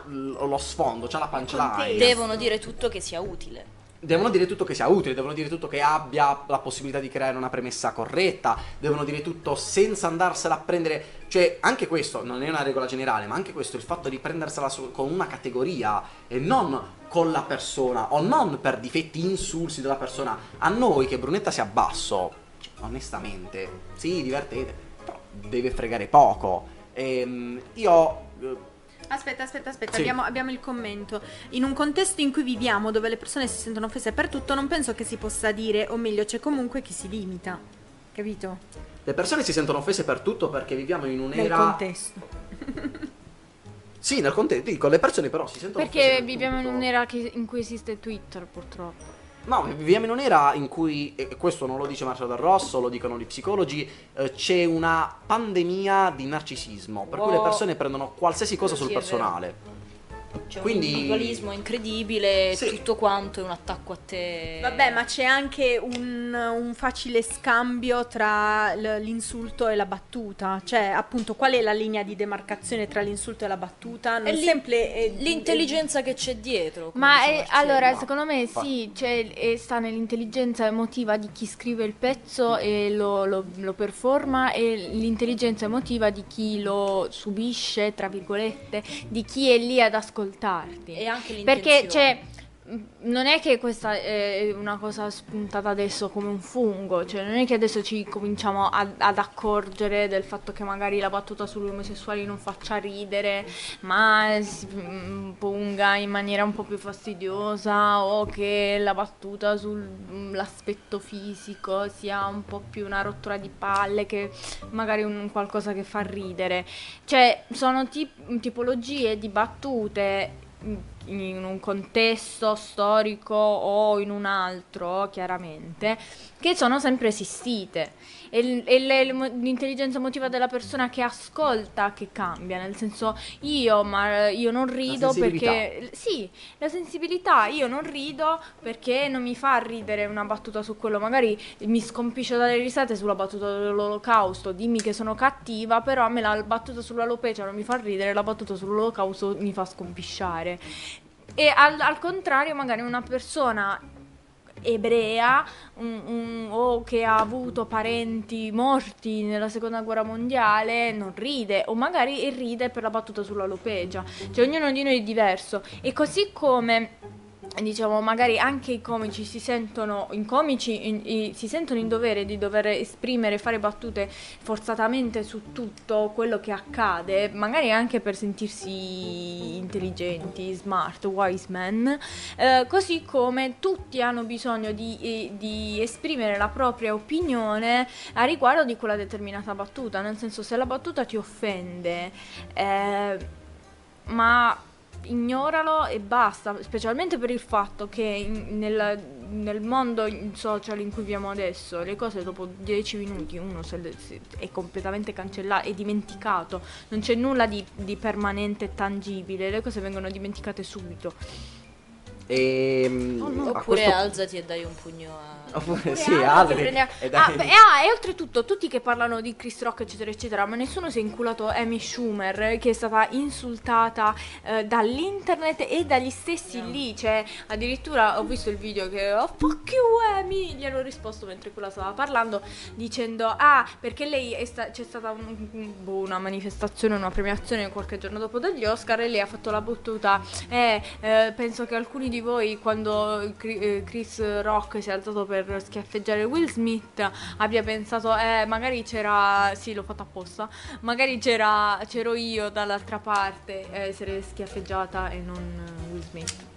lo sfondo, c'ha la contesto. Devono dire tutto che sia utile. Devono dire tutto che sia utile, devono dire tutto che abbia la possibilità di creare una premessa corretta, devono dire tutto senza andarsela a prendere, cioè anche questo non è una regola generale, ma anche questo il fatto di prendersela con una categoria e non con la persona o non per difetti insulsi della persona. A noi che Brunetta sia basso, cioè, onestamente, sì, divertete, però deve fregare poco. Ehm, io eh, Aspetta, aspetta, aspetta, Sì. abbiamo, abbiamo il commento. In un contesto in cui viviamo, dove le persone si sentono offese per tutto, non penso che si possa dire, o meglio, c'è comunque chi si limita. Capito? le persone si sentono offese per tutto perché viviamo in Nel un'era contesto. Sì, nel contesto, dico, le persone però si sentono offese Perché per viviamo in tutto. un'era che- in cui esiste Twitter, purtroppo. No, viviamo in un'era in cui, e questo non lo dice Marcello Del Rosso, lo dicono gli psicologi, eh, c'è una pandemia di narcisismo, per cui le Wow. persone prendono qualsiasi cosa sul personale. C'è Quindi- un individualismo incredibile, Sì. tutto quanto è un attacco a te. Vabbè, ma c'è anche un, un facile scambio tra l'insulto e la battuta. Cioè, appunto, qual è la linea di demarcazione tra l'insulto e la battuta? Non È l'in- sempre è- L'intelligenza che c'è dietro. Ma è- allora, ma- secondo me fa- sì, cioè, sta nell'intelligenza emotiva di chi scrive il pezzo e lo, lo- lo performa e l'intelligenza emotiva di chi lo subisce, tra virgolette, di chi è lì ad ascoltarti. E anche Perché l'intenzione. cioè, mh, non è che questa è una cosa spuntata adesso come un fungo, cioè non è che adesso ci cominciamo ad, ad accorgere del fatto che magari la battuta sugli omosessuali non faccia ridere, ma si mh, ponga in maniera un po' più fastidiosa o che la battuta sull'aspetto fisico sia un po' più una rottura di palle che magari un qualcosa che fa ridere. Cioè, sono tip- tipologie di battute in- un contesto storico o in un altro, chiaramente, che sono sempre esistite. E, l'emo- l'intelligenza emotiva della persona che ascolta che cambia, nel senso io, ma io non rido perché... Sì, la sensibilità, io non rido perché non mi fa ridere una battuta su quello, magari mi scompiscio dalle risate sulla battuta dell'olocausto, dimmi che sono cattiva, però a me la battuta sull'alopecia non mi fa ridere, la battuta sull'olocausto mi fa scompisciare. E al, al contrario, magari una persona ebrea un- un- o che ha avuto parenti morti nella seconda guerra mondiale non ride o magari ride per la battuta sull'alopecia cioè ognuno di noi è diverso. E così come diciamo magari anche i comici si sentono in comici in- i- si sentono in dovere di dover esprimere fare battute forzatamente su tutto quello che accade magari anche per sentirsi intelligenti smart wise men. Eh, così come tutti hanno bisogno di, eh, di esprimere la propria opinione a riguardo di quella determinata battuta. Nel senso se la battuta ti offende eh, ma ignoralo e basta, specialmente per il fatto che in- nel, nel mondo social in cui viviamo adesso le cose dopo 10 minuti uno se se- è completamente cancellato, è dimenticato, non c'è nulla di, di permanente e tangibile, le cose vengono dimenticate subito. E, mm, a Oppure questo- alzati e dai un pugno a... Oppure, sì, altri prende- e Ah, beh, ah, e oltretutto tutti che parlano di Chris Rock eccetera eccetera ma nessuno si è inculato Amy Schumer che è stata insultata eh, dall'internet e dagli stessi lì. Cioè addirittura ho visto il video che oh, fuck you Amy! Gli hanno risposto mentre quella stava parlando dicendo ah perché lei è sta- c'è stata un- un- boh, una manifestazione una premiazione qualche giorno dopo degli Oscar e lei ha fatto la battuta. Eh, eh, penso che alcuni di voi quando Cri- eh, Chris Rock si è alzato per schiaffeggiare Will Smith abbia pensato eh magari c'era sì l'ho fatto apposta magari c'era c'ero io dall'altra parte a essere schiaffeggiata e non eh, Will Smith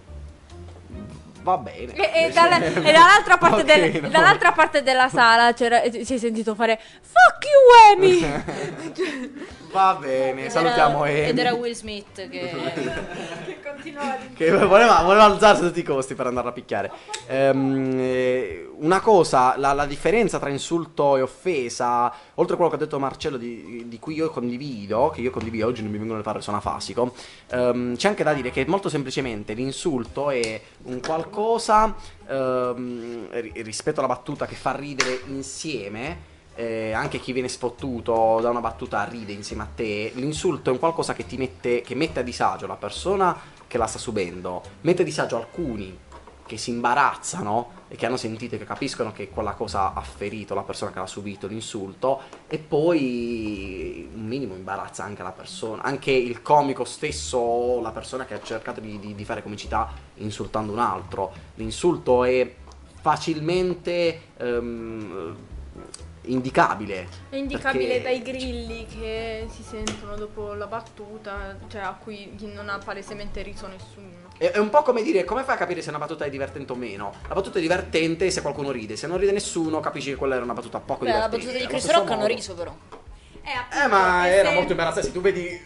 Va bene. e, e dalla- e dall'altra, parte Ok, del- no. dall'altra parte della sala c'era, e si è sentito fare fuck you Amy Va bene, Ed salutiamo era, Amy. Ed era Will Smith che... che voleva, voleva alzarsi a tutti i costi per andarla a picchiare. Eh, una cosa, la, la differenza tra insulto e offesa, oltre a quello che ha detto Marcello, di, di cui io condivido, che io condivido, oggi non mi vengono le parole, sono afasico, ehm, c'è anche da dire che molto semplicemente l'insulto è un qualcosa ehm, ri- rispetto alla battuta che fa ridere insieme. eh, anche chi viene sfottuto da una battuta ride insieme a te. L'insulto è un qualcosa che ti mette, che mette a disagio la persona che la sta subendo, mette a disagio alcuni che si imbarazzano e che hanno sentito e che capiscono che quella cosa ha ferito la persona che l'ha subito l'insulto e poi un minimo imbarazza anche la persona, anche il comico stesso, la persona che ha cercato di, di- di fare comicità insultando un altro. L'insulto è facilmente ehm, indicabile. È indicabile perché- dai grilli che si sentono dopo la battuta, cioè a cui non ha palesemente riso nessuno. È, è un po' come dire, come fai a capire se una battuta è divertente o meno? La battuta è divertente se qualcuno ride, se non ride nessuno capisci che quella era una battuta poco Beh, la divertente. battuta di Chris Rock hanno riso però. Eh, ma era molto imbarazzante. Se tu vedi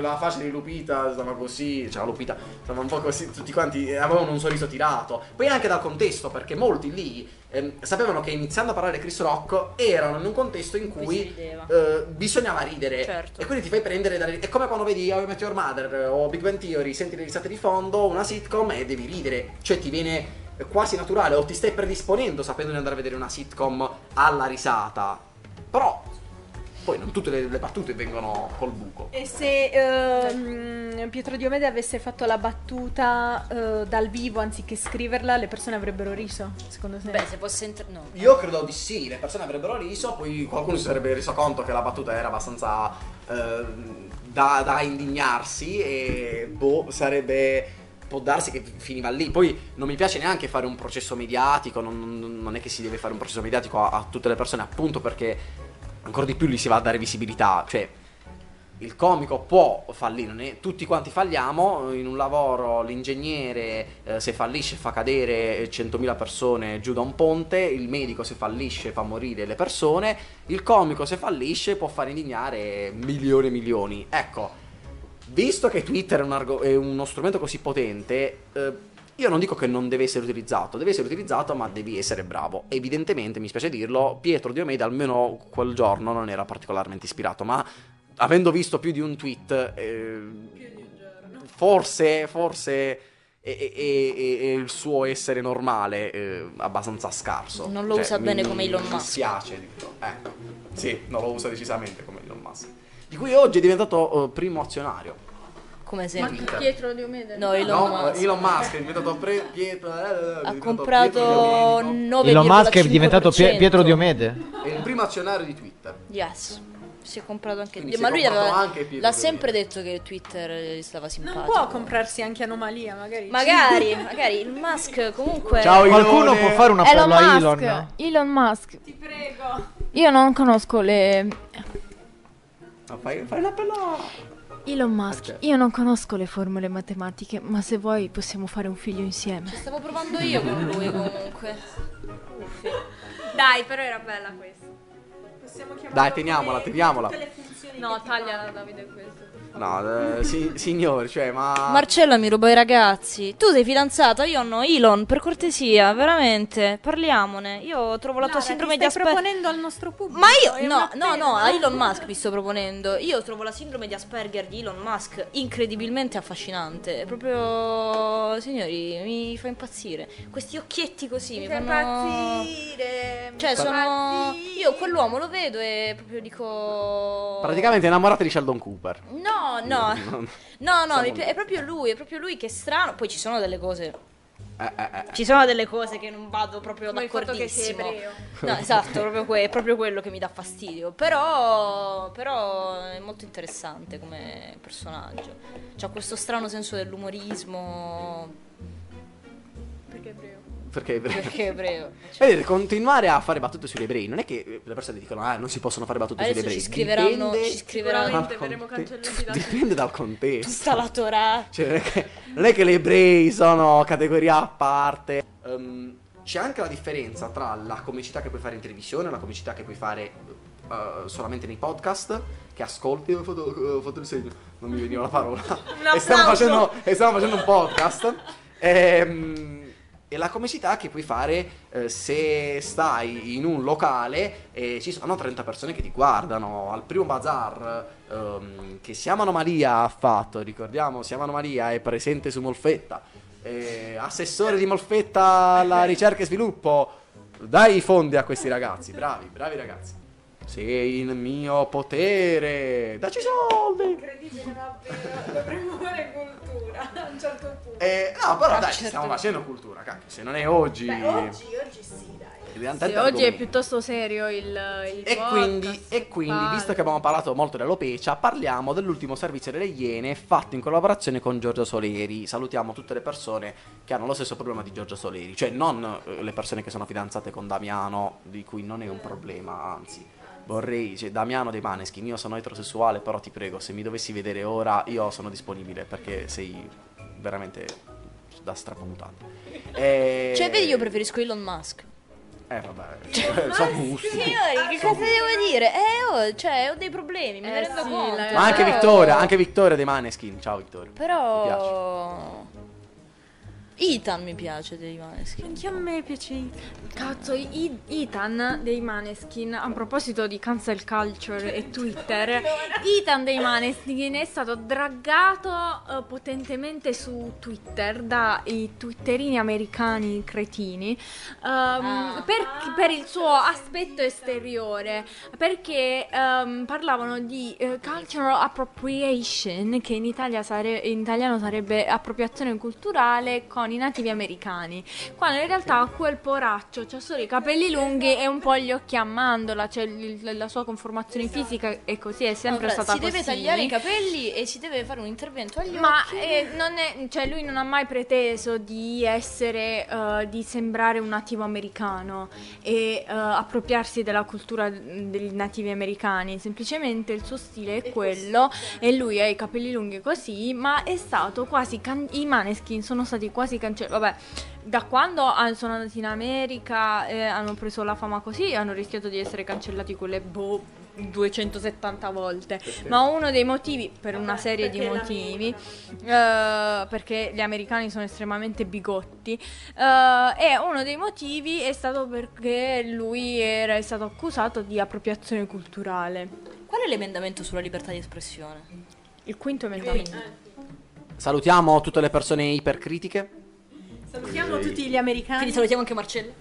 la faccia di Lupita, stava così. Cioè, Lupita stava un po' così. Tutti quanti avevano un sorriso tirato. Poi anche dal contesto, perché molti lì ehm, sapevano che iniziando a parlare Chris Rock erano in un contesto in Cui eh, bisognava ridere. Certo. E quindi ti fai prendere dalle. È come quando vedi How I Met Your Mother o Big Bang Theory, senti le risate di fondo, una sitcom e devi ridere. Cioè, ti viene quasi naturale o ti stai predisponendo sapendo di andare a vedere una sitcom alla risata. Però. Poi non tutte le, le battute vengono col buco. E se ehm, Pietro Diomede avesse fatto la battuta eh, dal vivo anziché scriverla, le persone avrebbero riso, secondo te? Beh, se fosse inter- no. Io credo di sì, le persone avrebbero riso, poi qualcuno si sarebbe reso conto che la battuta era abbastanza eh, da, da indignarsi e boh, sarebbe... Può darsi che finiva lì. Poi non mi piace neanche fare un processo mediatico, non, non- non è che si deve fare un processo mediatico a, a tutte le persone, appunto perché ancora di più gli si va a dare visibilità. Cioè, il comico può fallire, tutti quanti falliamo in un lavoro, l'ingegnere eh, se fallisce fa cadere 100.000 persone giù da un ponte, il medico se fallisce fa morire le persone, il comico se fallisce può far indignare milioni e milioni. Ecco, visto che Twitter è, un argo- è uno strumento così potente, eh, io non dico che non deve essere utilizzato, deve essere utilizzato ma devi essere bravo. Evidentemente, mi spiace dirlo, Pietro Diomede almeno quel giorno non era particolarmente ispirato, ma avendo visto più di un tweet, eh, forse, forse è, è- è- è il suo essere normale eh, abbastanza scarso. Non lo Cioè, usa mi- bene mi- come Elon Mi Musk. spiace dirlo. Ecco, sì, non lo usa decisamente come Elon Musk. Di cui oggi è diventato eh, primo azionario. Come Ma sempre. Twitter. Pietro Diomede? No, Elon no, Musk. Elon Musk è diventato pre- Pietro. eh, è Ha comprato Pietro Diomedico. 9,5%. Elon Musk è diventato Pie- Pietro Diomede. È il primo azionario di Twitter. Yes. Si è comprato anche Quindi Ma lui aveva- l'ha sempre detto che Twitter gli stava simpatico. non può comprarsi anche Anomalia, magari. Magari, magari il Musk comunque Ciao, Elon. Qualcuno può fare un appello Elon a Musk. Elon? Elon Musk. Ti prego. Io non conosco le... Ma fai, fai l'appello a- Elon Musk, Ok. io non conosco le formule matematiche, ma se vuoi possiamo fare un figlio insieme. Stavo provando io con lui comunque. Uffi. Dai, però era bella questa. Possiamo chiamarlo Dai, teniamola, teniamola. tutte le funzioni No, tagliala. Davide questo. No, eh, si- signori, cioè, ma. Marcella mi ruba i ragazzi. Tu sei fidanzata? Io no. Elon, per cortesia, veramente. Parliamone. Io trovo la tua Lara, sindrome ti di stai Asperger. proponendo al nostro pubblico. Ma io, no, no, no, a Elon Musk mi sto proponendo. Io trovo la sindrome di Asperger di Elon Musk incredibilmente affascinante. È proprio, signori, mi fa impazzire. Questi occhietti così mi, fanno. impazzire. Cioè, sono. Io quell'uomo lo vedo e proprio dico. Praticamente innamorata di Sheldon Cooper. No, no. No, no, Siamo mi pi- lì. è proprio lui, è proprio lui che è strano. Poi ci sono delle cose. Eh, eh, eh. Ci sono delle cose che non vado proprio Come il fatto che d'accordissimo. sei ebreo. No, esatto, proprio que- è proprio quello che mi dà fastidio. Però, però è molto interessante come personaggio. C'ha questo strano senso dell'umorismo. Perché è ebreo. Perché Perché è ebreo. Vedete, continuare a fare battute sugli ebrei non è che le persone dicono ah non si possono fare battute Adesso sugli ebrei ci scriveranno, Dipende ci scriveranno verremo conte- cancellati da dipende dal contesto tutta la Torah. Cioè, non è, che, non è che gli ebrei sono categoria a parte. Ehm, c'è anche la differenza tra la comicità che puoi fare in televisione e la comicità che puoi fare eh, solamente nei podcast. Che ascolti, ho fatto, ho fatto il segno, non mi veniva la parola. e, stiamo facendo, e stiamo facendo un podcast. Ehm, e la comicità che puoi fare eh, se stai in un locale e ci sono 30 persone che ti guardano. Al primo bazar ehm, che Siamo Anomalia ha fatto, ricordiamo, Siamo Anomalia è presente su Molfetta. Eh, assessore di Molfetta alla ricerca e sviluppo, dai i fondi a questi ragazzi, bravi, bravi ragazzi. Sei in mio potere, dacci soldi. Incredibile davvero, dovremmo fare cultura. cultura a un certo punto. Eh, no, però Ah, dai, ci certo. stiamo facendo cultura, cacchio. Se non è oggi. Beh, oggi, oggi sì, dai. Sì, oggi è piuttosto serio il, il E podcast, quindi, e quindi, visto che abbiamo parlato molto dell'alopecia, parliamo dell'ultimo servizio delle Iene fatto in collaborazione con Giorgio Soleri. Salutiamo tutte le persone che hanno lo stesso problema di Giorgio Soleri, cioè non eh, le persone che sono fidanzate con Damiano, di cui non è un problema, anzi. Vorrei, cioè, Damiano dei Maneskin, io sono eterosessuale, però ti prego, se mi dovessi vedere ora, io sono disponibile perché sei veramente da strapamutante. E... Cioè, vedi, io preferisco Elon Musk. Eh, vabbè, sono gusti. Signori, che cosa devo dire? Eh, oh, cioè, ho dei problemi, ne Eh rendo sì, conto. Ma anche Vittoria, anche Vittoria dei Maneskin. Ciao Vittoria. Mi piace. Però... Ethan mi piace dei Maneskin. Anche a me piace. Cazzo, I- Ethan dei Maneskin, a proposito di cancel culture e Twitter, Ethan dei Maneskin è stato draggato eh, potentemente su Twitter dai twitterini americani cretini ehm, per, per il suo aspetto esteriore, perché ehm, parlavano di eh, cultural appropriation, che in, Italia sare- in italiano sarebbe appropriazione culturale con i nativi americani, quando in realtà quel poraccio ha solo i capelli lunghi e un po' gli occhi a mandorla, cioè la sua conformazione fisica è così, è sempre Allora, stata si così. deve tagliare i capelli e si deve fare un intervento agli Ma occhi. eh, non è, cioè lui non ha mai preteso di essere, eh, di sembrare un nativo americano e eh, appropriarsi della cultura dei nativi americani, semplicemente il suo stile è quello e lui ha i capelli lunghi così, ma è stato quasi, can- i maneskin sono stati quasi cancellati, vabbè, da quando sono andati in America e hanno preso la fama così, hanno rischiato di essere cancellati quelle boh 270 volte. Ma uno dei motivi, per una serie di motivi, eh, perché gli americani sono estremamente bigotti, eh, e uno dei motivi è stato perché lui era è stato accusato di appropriazione culturale. Qual è l'emendamento sulla libertà di espressione? Il quinto emendamento. Salutiamo tutte le persone ipercritiche. Salutiamo tutti gli americani. Quindi salutiamo anche Marcello.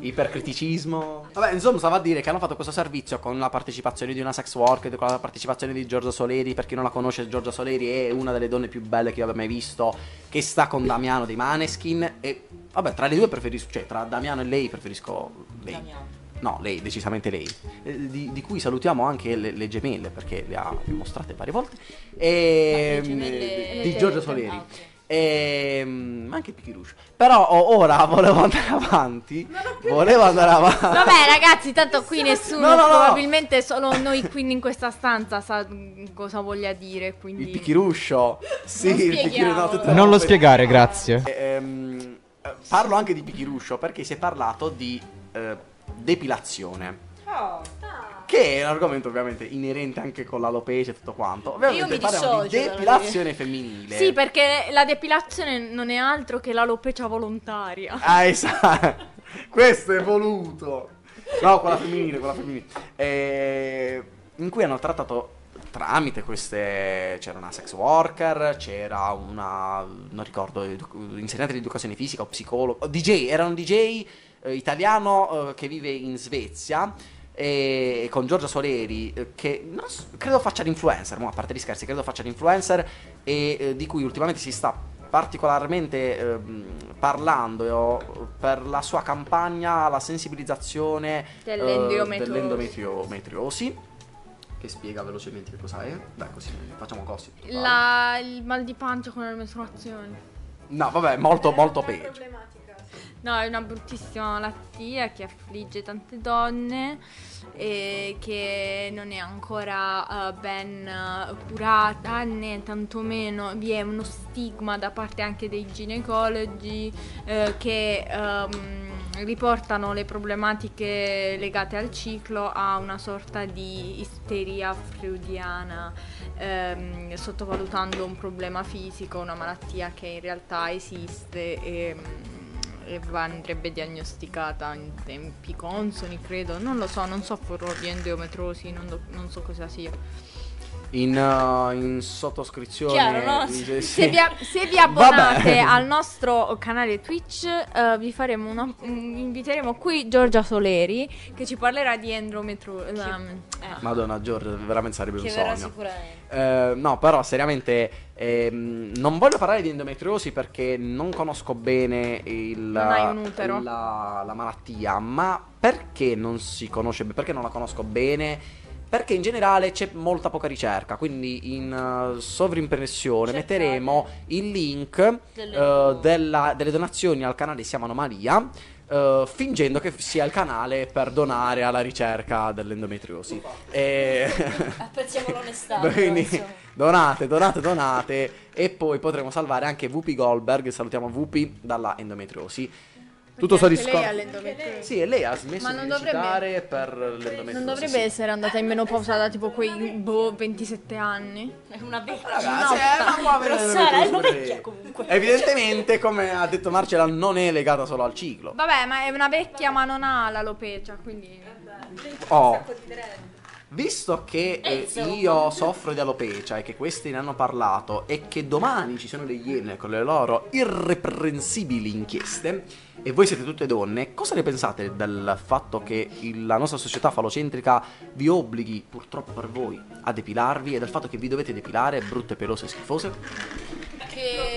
Ipercriticismo. Vabbè, insomma, stava a dire che hanno fatto questo servizio con la partecipazione di una sex worker, con la partecipazione di Giorgio Soleri. Per chi non la conosce, Giorgio Soleri è una delle donne più belle che io abbia mai visto. Che sta con Damiano dei Maneskin. E vabbè, tra le due preferisco, cioè tra Damiano e lei preferisco lei. Damiano. No, lei, decisamente lei. Eh, Di, di cui salutiamo anche le, le gemelle, perché le ha mostrate varie volte. E, Ma le gemelle- di Giorgio Soleri. Ah, ok. E ma anche Pichirush. Però o- ora volevo andare avanti. Volevo andare avanti. Vabbè ragazzi, tanto qui nessuno, No, no, no. probabilmente solo noi qui in questa stanza sa cosa voglia dire, quindi... Il pichiruscio. Sì, il spieghiamo. pichiruscio. No, Non lo spiegare, grazie. Ehm, eh, parlo anche di pichiruscio perché si è parlato di eh, depilazione. Che è un argomento ovviamente inerente anche con l'alopecia e tutto quanto. Ovviamente mi parliamo di depilazione femminile. Sì, perché la depilazione non è altro che l'alopecia volontaria. Ah, esatto. Questo è voluto. No, quella femminile, quella femminile. Eh, in cui hanno trattato tramite queste. C'era una sex worker, c'era una. non ricordo, insegnante di educazione fisica o psicologo. DJ, era un DJ eh, italiano eh, che vive in Svezia. E con Giorgio Soleri, eh, che non so- credo faccia l'influencer, mo, a parte gli scherzi, credo faccia l'influencer, e eh, di cui ultimamente si sta particolarmente ehm, parlando eh, per la sua campagna alla sensibilizzazione eh, Dell'endometriosi. dell'endometriosi, che spiega velocemente che cosa è. Dai, così facciamo così. La- il mal di pancia con le mestruazioni. No, vabbè, molto, molto peggio. No, è una bruttissima malattia che affligge tante donne e che non è ancora eh, ben eh, curata né tantomeno vi è uno stigma da parte anche dei ginecologi eh, che ehm, riportano le problematiche legate al ciclo a una sorta di isteria freudiana ehm, sottovalutando un problema fisico, una malattia che in realtà esiste e, e andrebbe diagnosticata in tempi consoni, credo. Non lo so, non soffro di endometrosi, non, do- non so cosa sia. In, uh, in sottoscrizione. Chiaro, no? sì. Se vi, a- se vi abbonate al nostro canale Twitch, eh, vi faremo una, mm, inviteremo qui Giorgia Soleri che ci parlerà di endometro. ehm, Madonna Giorgio, veramente sarebbe Che un sogno. sicuramente. Eh, no, però seriamente ehm, non voglio parlare di endometriosi perché non conosco bene il. La, la malattia, ma perché non si conosce? Perché non la conosco bene? Perché in generale c'è molta poca ricerca, quindi in uh, sovrimpressione Cercate. metteremo il link Delle- eh, della- delle donazioni al canale Siamo Anomalia. eh, fingendo che sia il canale per donare alla ricerca dell'endometriosi. E... Apprezziamo l'onestà. Quindi donate, donate, donate e poi potremo salvare anche Vupi Goldberg, salutiamo Vupi dalla endometriosi. Tutto sto discorso. lei ha l'endometriosi. Sì, e lei ha smesso di dovrebbe- recitare per l'endometriosi. Non dovrebbe essere andata in menopausa da tipo quei boh, 27 anni. È una vecchia. Ragazzi, è una qua Però Sara è una vecchia comunque. Evidentemente, come ha detto Marcela, non è legata solo al ciclo. Vabbè, ma è una vecchia ma non ha l'alopecia, quindi... Oh. Visto che Eh, eh, io soffro di alopecia e che questi ne hanno parlato e che domani ci sono le iene con le loro irreprensibili inchieste e voi siete tutte donne, cosa ne pensate del fatto che il- la nostra società falocentrica vi obblighi, purtroppo per voi, a depilarvi e del fatto che vi dovete depilare brutte, pelose e schifose? Che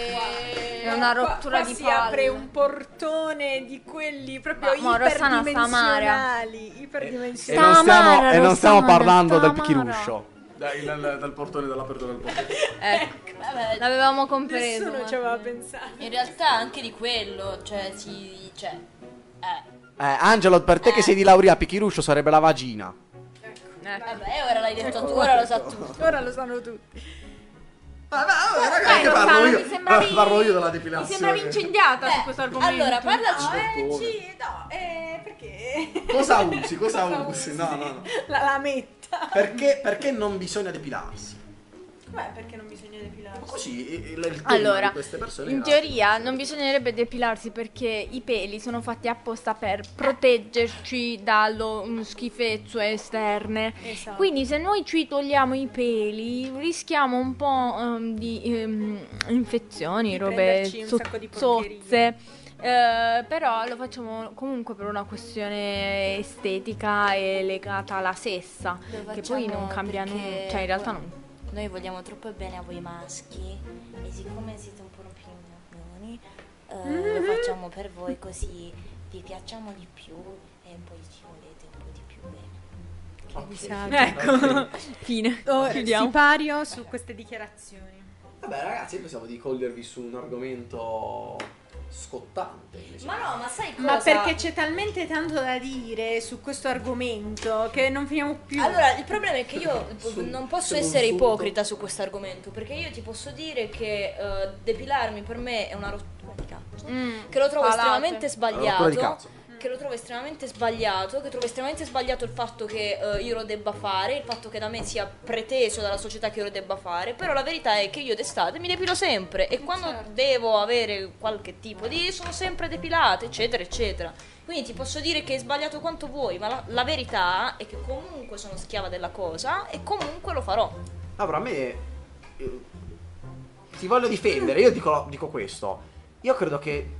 è una rottura qua di si palle. apre un portone di quelli proprio Ma, amara. iperdimensionali, E iperdimensionali. non stiamo, amara, e non stiamo parlando del amara. picchiruscio. Dai, Del, del portone dell'apertura del portone. Ecco, Vabbè, l'avevamo compreso. Nessuno ci aveva pensato. in realtà anche di quello, cioè si. cioè. Eh. Eh, Angelo, per te che sei di laurea, picchiruscio sarebbe la vagina. Eh. Vabbè, ora l'hai detto tu, ora lo sa tutti. Ora lo sanno tutti. Ragazzi, Rossana, parlo io, mi sembravi- parlo io della Mi depilazione. sembravi incendiata su Eh, questo argomento. allora, parlaci. Eh, sì, no, eh, perché? Cosa usi? Cosa usi? No, no, no. La lametta. Perché, perché non bisogna depilarsi? Beh, perché non bisogna depilarsi? Ma così il, il Allora, di queste persone in teoria non bisognerebbe depilarsi perché i peli sono fatti apposta per proteggerci dallo mm, schifezze esterne. Esatto. Quindi se noi ci togliamo i peli rischiamo un po' ehm, di ehm, infezioni, Di robe prenderci un so- sacco di sozze. Eh, però lo facciamo comunque per una questione estetica e legata alla sessa, che poi non cambia nulla, cioè in realtà non Noi vogliamo troppo bene a voi maschi e siccome siete un po' più mignoni, eh, lo facciamo per voi così vi piacciamo di più e poi ci volete un po' di più bene. Ecco, fine. Oh, Chiudiamo. sipario su queste dichiarazioni. Vabbè, ragazzi, io pensavo di cogliervi su un argomento scottante. invece. Ma no, ma sai cosa? Ma perché c'è talmente tanto da dire su questo argomento che non finiamo più. Allora, il problema è che io Su- non posso essere punto. ipocrita su questo argomento, perché io ti posso dire che eh, depilarmi per me è una rottura di cazzo. Mm, Che lo trovo palate. estremamente Una rottura di sbagliato. Che lo trovo estremamente sbagliato. Che trovo estremamente sbagliato il fatto che eh, io lo debba fare. Il fatto che da me sia preteso dalla società che io lo debba fare. Però la verità è che io d'estate mi depilo sempre. E quando devo avere qualche tipo di. sono sempre depilata, eccetera, eccetera. Quindi ti posso dire che è sbagliato quanto vuoi. Ma la, la verità è che comunque sono schiava della cosa. E comunque lo farò. Allora, a me. eh, ti voglio difendere, io dico, dico questo. Io credo che.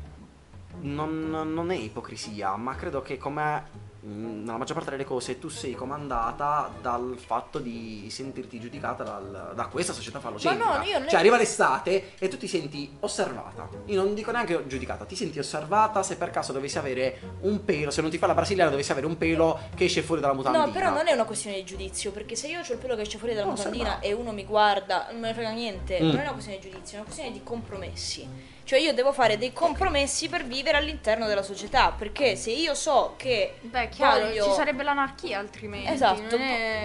Non, non è ipocrisia, ma credo che come. mh, Nella maggior parte delle cose tu sei comandata dal fatto di sentirti giudicata dal- da questa società fallocentrica. Ma no, io non è- Cioè arriva l'estate e tu ti senti osservata. Io non dico neanche giudicata, ti senti osservata se per caso dovessi avere un pelo, se non ti fa la brasiliana dovessi avere un pelo che esce fuori dalla mutandina. No, però non è una questione di giudizio, perché se io ho il pelo che esce fuori dalla No, mutandina sembra. e uno mi guarda, non me ne frega niente, Mm. non è una questione di giudizio, è una questione di compromessi. Cioè io devo fare dei compromessi per vivere all'interno della società, perché se io so che Beh, chiaro, voglio- ci sarebbe l'anarchia altrimenti. Esatto,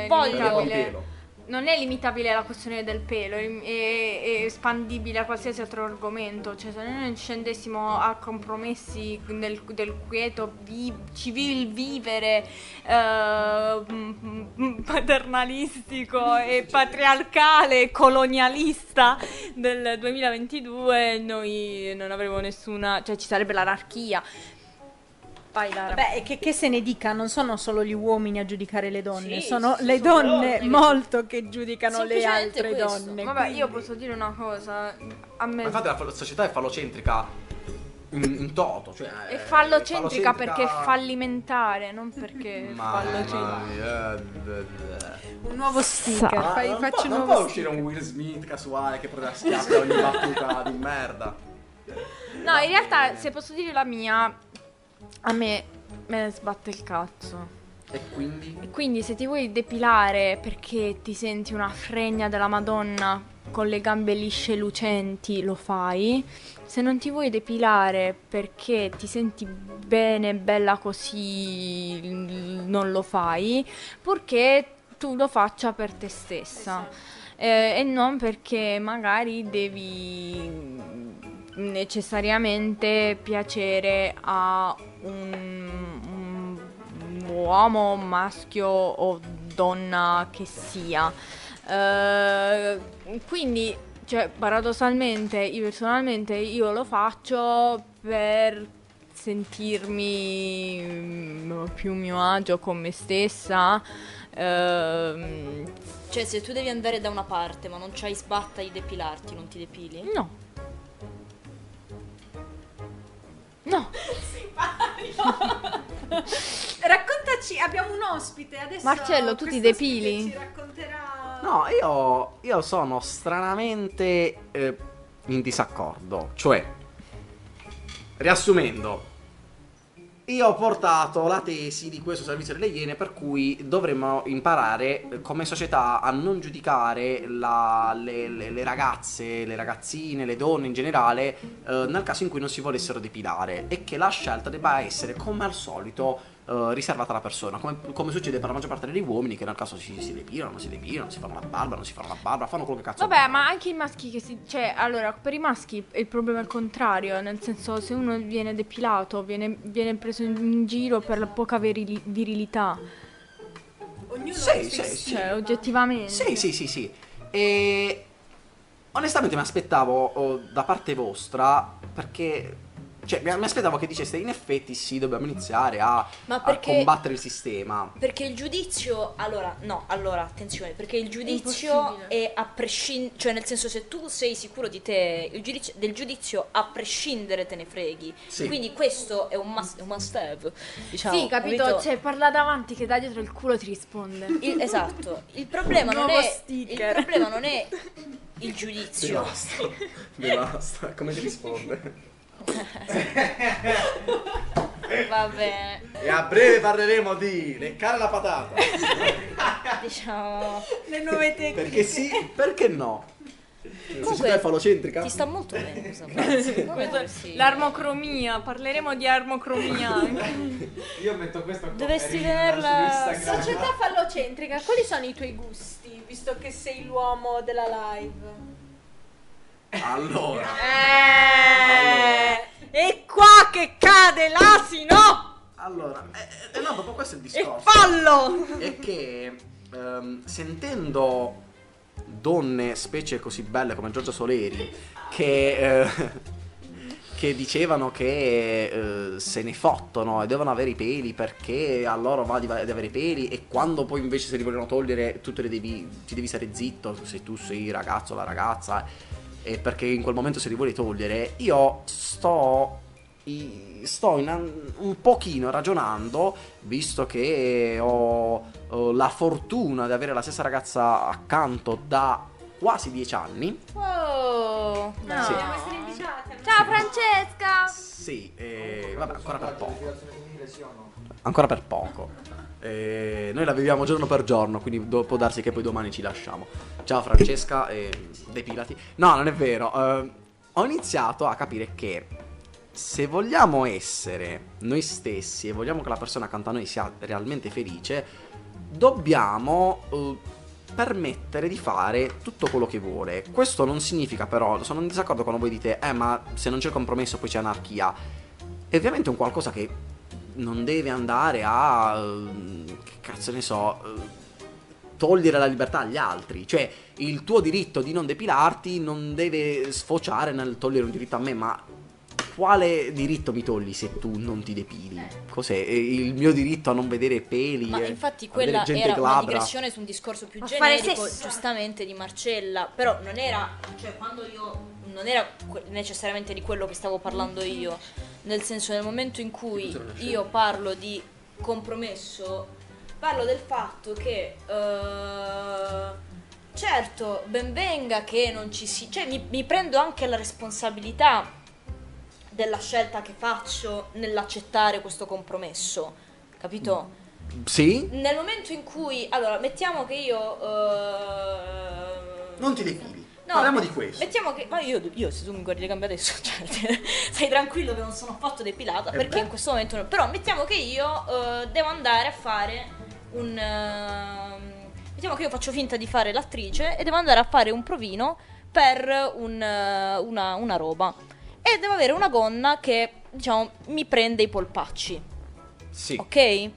voglio- Non è limitabile alla questione del pelo, è, è- espandibile a qualsiasi altro argomento. Cioè, se noi scendessimo a compromessi del, del quieto vi- civil vivere eh, paternalistico e patriarcale e colonialista del 2022, noi non avremo nessuna. cioè, ci sarebbe l'anarchia. Vai Lara. Beh, che, che se ne dica, non sono solo gli uomini a giudicare le donne, Sì, sono sì, le sono donne donne. molto che giudicano le altre questo. donne. Vabbè, io quindi- posso dire una cosa. A me Ma infatti la società è fallocentrica in, in toto. Cioè, è fallocentrica fallocentrica- perché è fallimentare, non perché è fallocentrica. eh, Un nuovo sticker, Ah, fai, non faccio può, un non nuovo può uscire un Will Smith casuale che prende a schiaffi a ogni battuta di merda. No, in realtà, se posso dire la mia, a me me ne sbatte il cazzo. E quindi? E quindi se ti vuoi depilare perché ti senti una fregna della Madonna con le gambe lisce e lucenti, lo fai. Se non ti vuoi depilare perché ti senti bene, bella così, non lo fai, purché tu lo faccia per te stessa. Eh, e non perché magari devi necessariamente piacere a un, un uomo, maschio o donna che sia. Eh, quindi, cioè, paradossalmente, io personalmente io lo faccio per sentirmi mm, più mio agio con me stessa. Ehm, Cioè, se tu devi andare da una parte ma non c'hai sbatta di depilarti, non ti depili? no. No, Raccontaci, abbiamo un ospite adesso. Marcello, tu ti depili? Ci racconterà. No, io, io sono stranamente eh, in disaccordo. Cioè, riassumendo, io ho portato la tesi di questo servizio delle Iene per cui dovremmo imparare come società a non giudicare la- le, le- le ragazze, le ragazzine, le donne in generale eh, nel caso in cui non si volessero depilare e che la scelta debba essere come al solito eh, riservata alla persona, come, come succede per la maggior parte degli uomini che nel caso si, si depilano, non si depilano, si fanno la barba, non si fanno la barba, fanno quello che cazzo Vabbè, ma anche i maschi che si... Cioè, allora, per i maschi il problema è il contrario, nel senso se uno viene depilato, viene, viene preso in, giro per la poca virili- virilità. Ognuno Sì, sì, sì. Cioè, oggettivamente. Sì, sì, sì, sì. E onestamente mi aspettavo oh, da parte vostra perché cioè mi mi aspettavo che diceste in effetti sì, dobbiamo iniziare a, Ma a perché- combattere il sistema. Perché il giudizio, allora, no, allora, attenzione, perché il giudizio Impossibile. è a prescindere, cioè nel senso se tu sei sicuro di te, il giudizio, del giudizio a prescindere te ne freghi. Sì. Quindi questo è un must, un must have, diciamo. Sì, capito? Cioè, parla davanti che da dietro il culo ti risponde. Il- esatto, il problema non è sticker. il problema non è il giudizio. Basta, basta. Come ti risponde? Va bene, E a breve parleremo di leccare la patata. diciamo Le nuove tecniche. Perché sì, perché no? La Comunque, società è falocentrica? ti sta molto bene questa frase. Sì. L'armocromia, parleremo di armocromia anche. Io metto questo come Dovresti Instagram. Società fallocentrica, quali sono i tuoi gusti, visto che sei l'uomo della live? Allora, Eh, e qua che cade l'asino allora, eh, eh, no, proprio questo è il e discorso. fallo! è che ehm, sentendo donne, specie così belle come Giorgia Soleri, che, eh, che dicevano che eh, se ne fottono e devono avere i peli perché a loro va di, di avere i peli e quando poi invece se li vogliono togliere tu devi, ti devi stare zitto se tu sei il ragazzo o la ragazza e perché in quel momento se li vuoi togliere io sto sto in- un pochino ragionando visto che ho, ho la fortuna di avere la stessa ragazza accanto da quasi dieci anni Sì. Dobbiamo essere invitate. Ciao Francesca! sì eh, vabbè ancora per poco Depilazione femminile, sì o no? ancora per poco Eh, noi la viviamo giorno per giorno quindi do- può darsi che poi domani ci lasciamo ciao Francesca e depilati no non è vero eh, ho iniziato a capire che se vogliamo essere noi stessi e vogliamo che la persona accanto a noi sia realmente felice, dobbiamo eh, permettere di fare tutto quello che vuole. Questo non significa però, sono in disaccordo quando voi dite, eh ma se non c'è compromesso poi c'è anarchia. È ovviamente un qualcosa che non deve andare a... che cazzo ne so... togliere la libertà agli altri. Cioè, il tuo diritto di non depilarti non deve sfociare nel togliere un diritto a me, ma quale diritto mi togli se tu non ti depili? Cos'è? Il mio diritto a non vedere peli? Ma infatti quella gente era una glabra? digressione su un discorso più A fare generico, giustamente di Marcella, però non era, cioè quando io non era necessariamente di quello che stavo parlando io, nel senso nel momento in cui io parlo di compromesso, parlo del fatto che eh, certo, ben venga che non ci si, cioè mi, mi prendo anche la responsabilità della scelta che faccio nell'accettare questo compromesso, capito? Sì? Nel momento in cui, allora, mettiamo che io... eh, Non ti depili. No, Parliamo di questo. Mettiamo che, ma io, io se tu mi guardi le gambe adesso, cioè, stai tranquillo che non sono affatto depilata, Eh perché beh. in questo momento... no. Però mettiamo che io eh, devo andare a fare un... ehm, mettiamo che io faccio finta di fare l'attrice e devo andare a fare un provino per un, eh, una, una roba. E devo avere una gonna che, diciamo, mi prende i polpacci. Sì. Ok?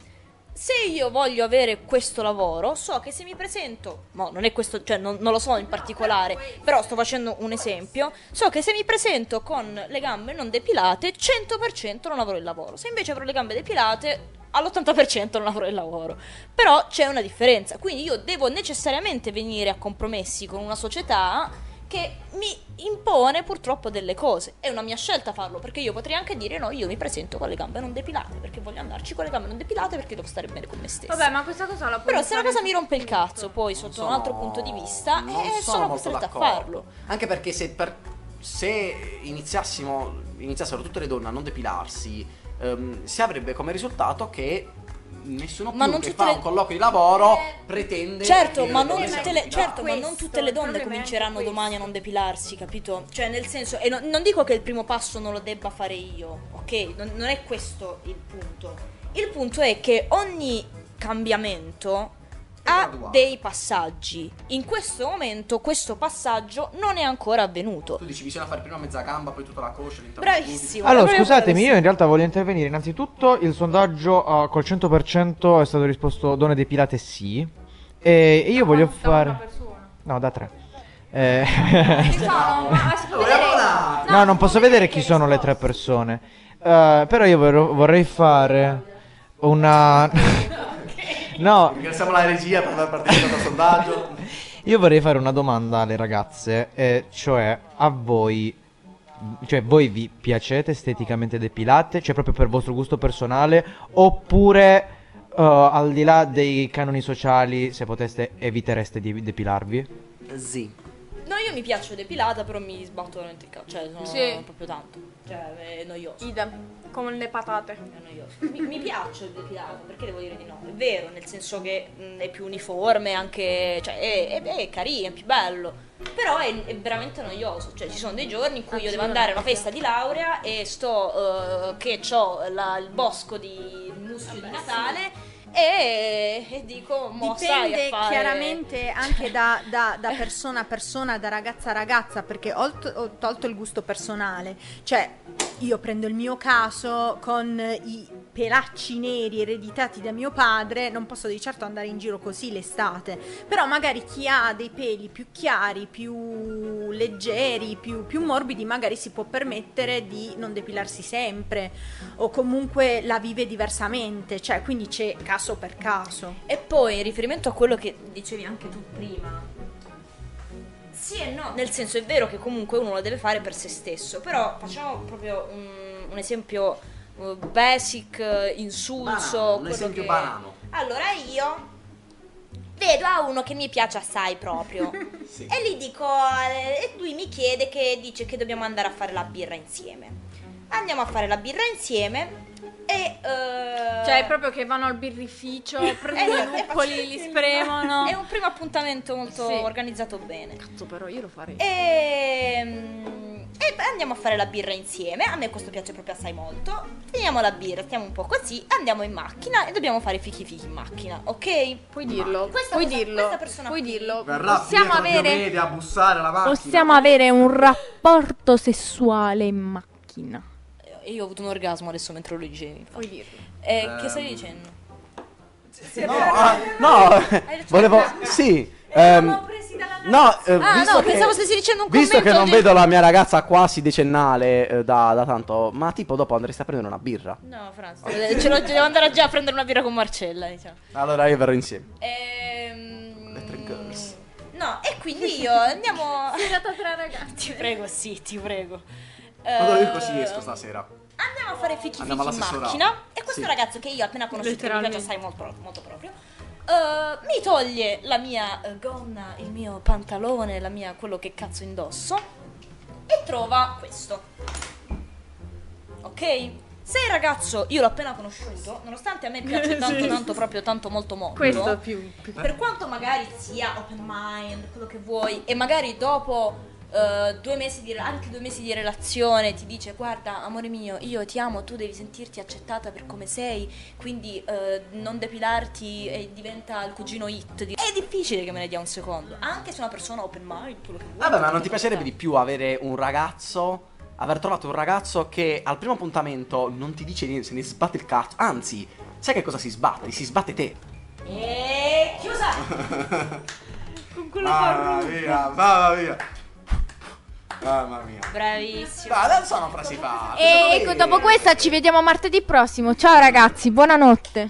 Se io voglio avere questo lavoro, so che se mi presento, no, non è questo, cioè non, non lo so in particolare, però sto facendo un esempio, so che se mi presento con le gambe non depilate, 100% non avrò il lavoro. Se invece avrò le gambe depilate, all'80% non avrò il lavoro. Però c'è una differenza, quindi io devo necessariamente venire a compromessi con una società che mi impone purtroppo delle cose. È una mia scelta farlo, perché io potrei anche dire no, io mi presento con le gambe non depilate, perché voglio andarci con le gambe non depilate perché devo stare bene con me stessa. Vabbè, ma questa cosa la puoi Però se fare cosa mi rompe il tutto. cazzo, poi sotto un altro punto di vista, non eh, sono sono molto costretta a d'accordo. farlo. Anche perché se, per- se iniziassimo, iniziassero tutte le donne a non depilarsi, ehm, si avrebbe come risultato che nessuno Ma più non che fa le- un colloquio di lavoro pretende Certo, ma non le, certo, ma non tutte le donne cominceranno domani a non depilarsi, capito? Cioè, nel senso, e non, non dico che il primo passo non lo debba fare io, ok? Non, non è questo il punto. Il punto è che ogni cambiamento ha dei passaggi. In questo momento questo passaggio non è ancora avvenuto. Tu dici bisogna fare prima mezza gamba, poi tutta la coscia, Bravissimo. Allora, scusatemi, io in realtà voglio intervenire. Innanzitutto, il sondaggio eh, col 100% è stato risposto donne depilate sì. E io voglio Da fare... No, da tre. Eh, vedere- no, non posso vedere chi sono le tre persone. Eh, però io vorrei fare una... no, Ringraziamo la regia per aver partecipato al sondaggio. io vorrei fare una domanda alle ragazze, eh, cioè a voi, cioè voi vi piacete esteticamente depilate, cioè proprio per vostro gusto personale, oppure eh, al di là dei canoni sociali, se poteste, evitereste di depilarvi? Sì. Mi piaccio depilata, però mi sbatto veramente il cazzo. Cioè, sono Sì. proprio tanto. Cioè, è noioso. Idem, come le patate. È noioso. Mi, mi piace il depilato, perché devo dire di no? È vero, nel senso che mh, è più uniforme, anche. cioè, è, è- è carino, è più bello. Però è, è veramente noioso. Cioè, ci sono dei giorni in cui io devo andare a una festa di laurea e sto. eh, che ho il bosco di muschio di Natale. E, e dico, mo Dipende fare... chiaramente anche da, da- da persona a persona, da ragazza a ragazza, perché ho, to- ho tolto il gusto personale. Cioè, io prendo il mio caso con i pelacci neri ereditati da mio padre, non posso di certo andare in giro così l'estate. Però magari chi ha dei peli più chiari, più leggeri, più, più morbidi, magari si può permettere di non depilarsi sempre o comunque la vive diversamente, cioè quindi c'è caso per caso. E poi in riferimento a quello che dicevi anche tu prima, sì e no, nel senso è vero che comunque uno lo deve fare per se stesso, però facciamo proprio un, un esempio uh, basic, uh, insulso. Banano, un esempio che- banano. Allora io vedo a uno che mi piace assai proprio Sì. e gli dico, eh, e lui mi chiede che dice che dobbiamo andare a fare la birra insieme. Andiamo a fare la birra insieme e... eh, Cioè, è proprio che vanno al birrificio, prendono Eh, i luppoli, li spremono. È un primo appuntamento molto Sì. organizzato bene. Cazzo, però io lo farei. E, e andiamo a fare la birra insieme. A me questo piace proprio assai molto. Finiamo la birra, stiamo un po' così. Andiamo in macchina e dobbiamo fare fichi fichi in macchina, ok? Puoi dirlo, Questa puoi cosa- dirlo, questa persona puoi dirlo. Verrà Possiamo avere, a bussare alla macchina. possiamo avere un rapporto sessuale in macchina. E io ho avuto un orgasmo adesso mentre lo dicevi. Puoi dirlo. Eh, Ehm, che stai dicendo? No, ah, no, volevo... Sì, Eravamo ehm, No, eh, Ah, visto no, che, pensavo stessi dicendo un Visto che non di- vedo la mia ragazza quasi decennale eh, da, da tanto, ma tipo dopo andresti a prendere una birra. No, Franz, eh, ce lo devo andare già a prendere una birra con Marcella, diciamo. Allora io verrò insieme. Ehm... Le tre girls. No, e quindi io andiamo... Serata tra ragazzi. ti prego, sì, ti prego. Allora io Eh, così esco stasera. Andiamo a fare fichi fichi in macchina. E questo Sì. ragazzo che io appena conosciuto, mi piace assai molto, molto proprio. eh, mi toglie la mia eh, gonna, il mio pantalone, la mia quello che cazzo indosso e trova questo. Ok? Se il ragazzo io l'ho appena conosciuto, nonostante a me piace tanto, Sì. tanto, proprio tanto, molto, molto. Questo più, più Per quanto magari sia open mind, quello che vuoi, e magari dopo eh, due mesi di anche due mesi di relazione ti dice guarda amore mio, io ti amo, tu devi sentirti accettata per come sei, quindi eh, non depilarti e diventa il cugino hit. di- È difficile che me ne dia un secondo, anche se una persona open mind, quello che vuoi. Vabbè, ma non ti piacerebbe di più avere un ragazzo, aver trovato un ragazzo che al primo appuntamento non ti dice niente, se ne sbatte il cazzo. Anzi, sai che cosa si sbatte? Si sbatte te. E chiusa! con quello Mamma mia, mamma mia. Mamma mia. Bravissimo. No, non sono frasi fatte. E ecco, dopo questa ci vediamo martedì prossimo. Ciao ragazzi, buonanotte.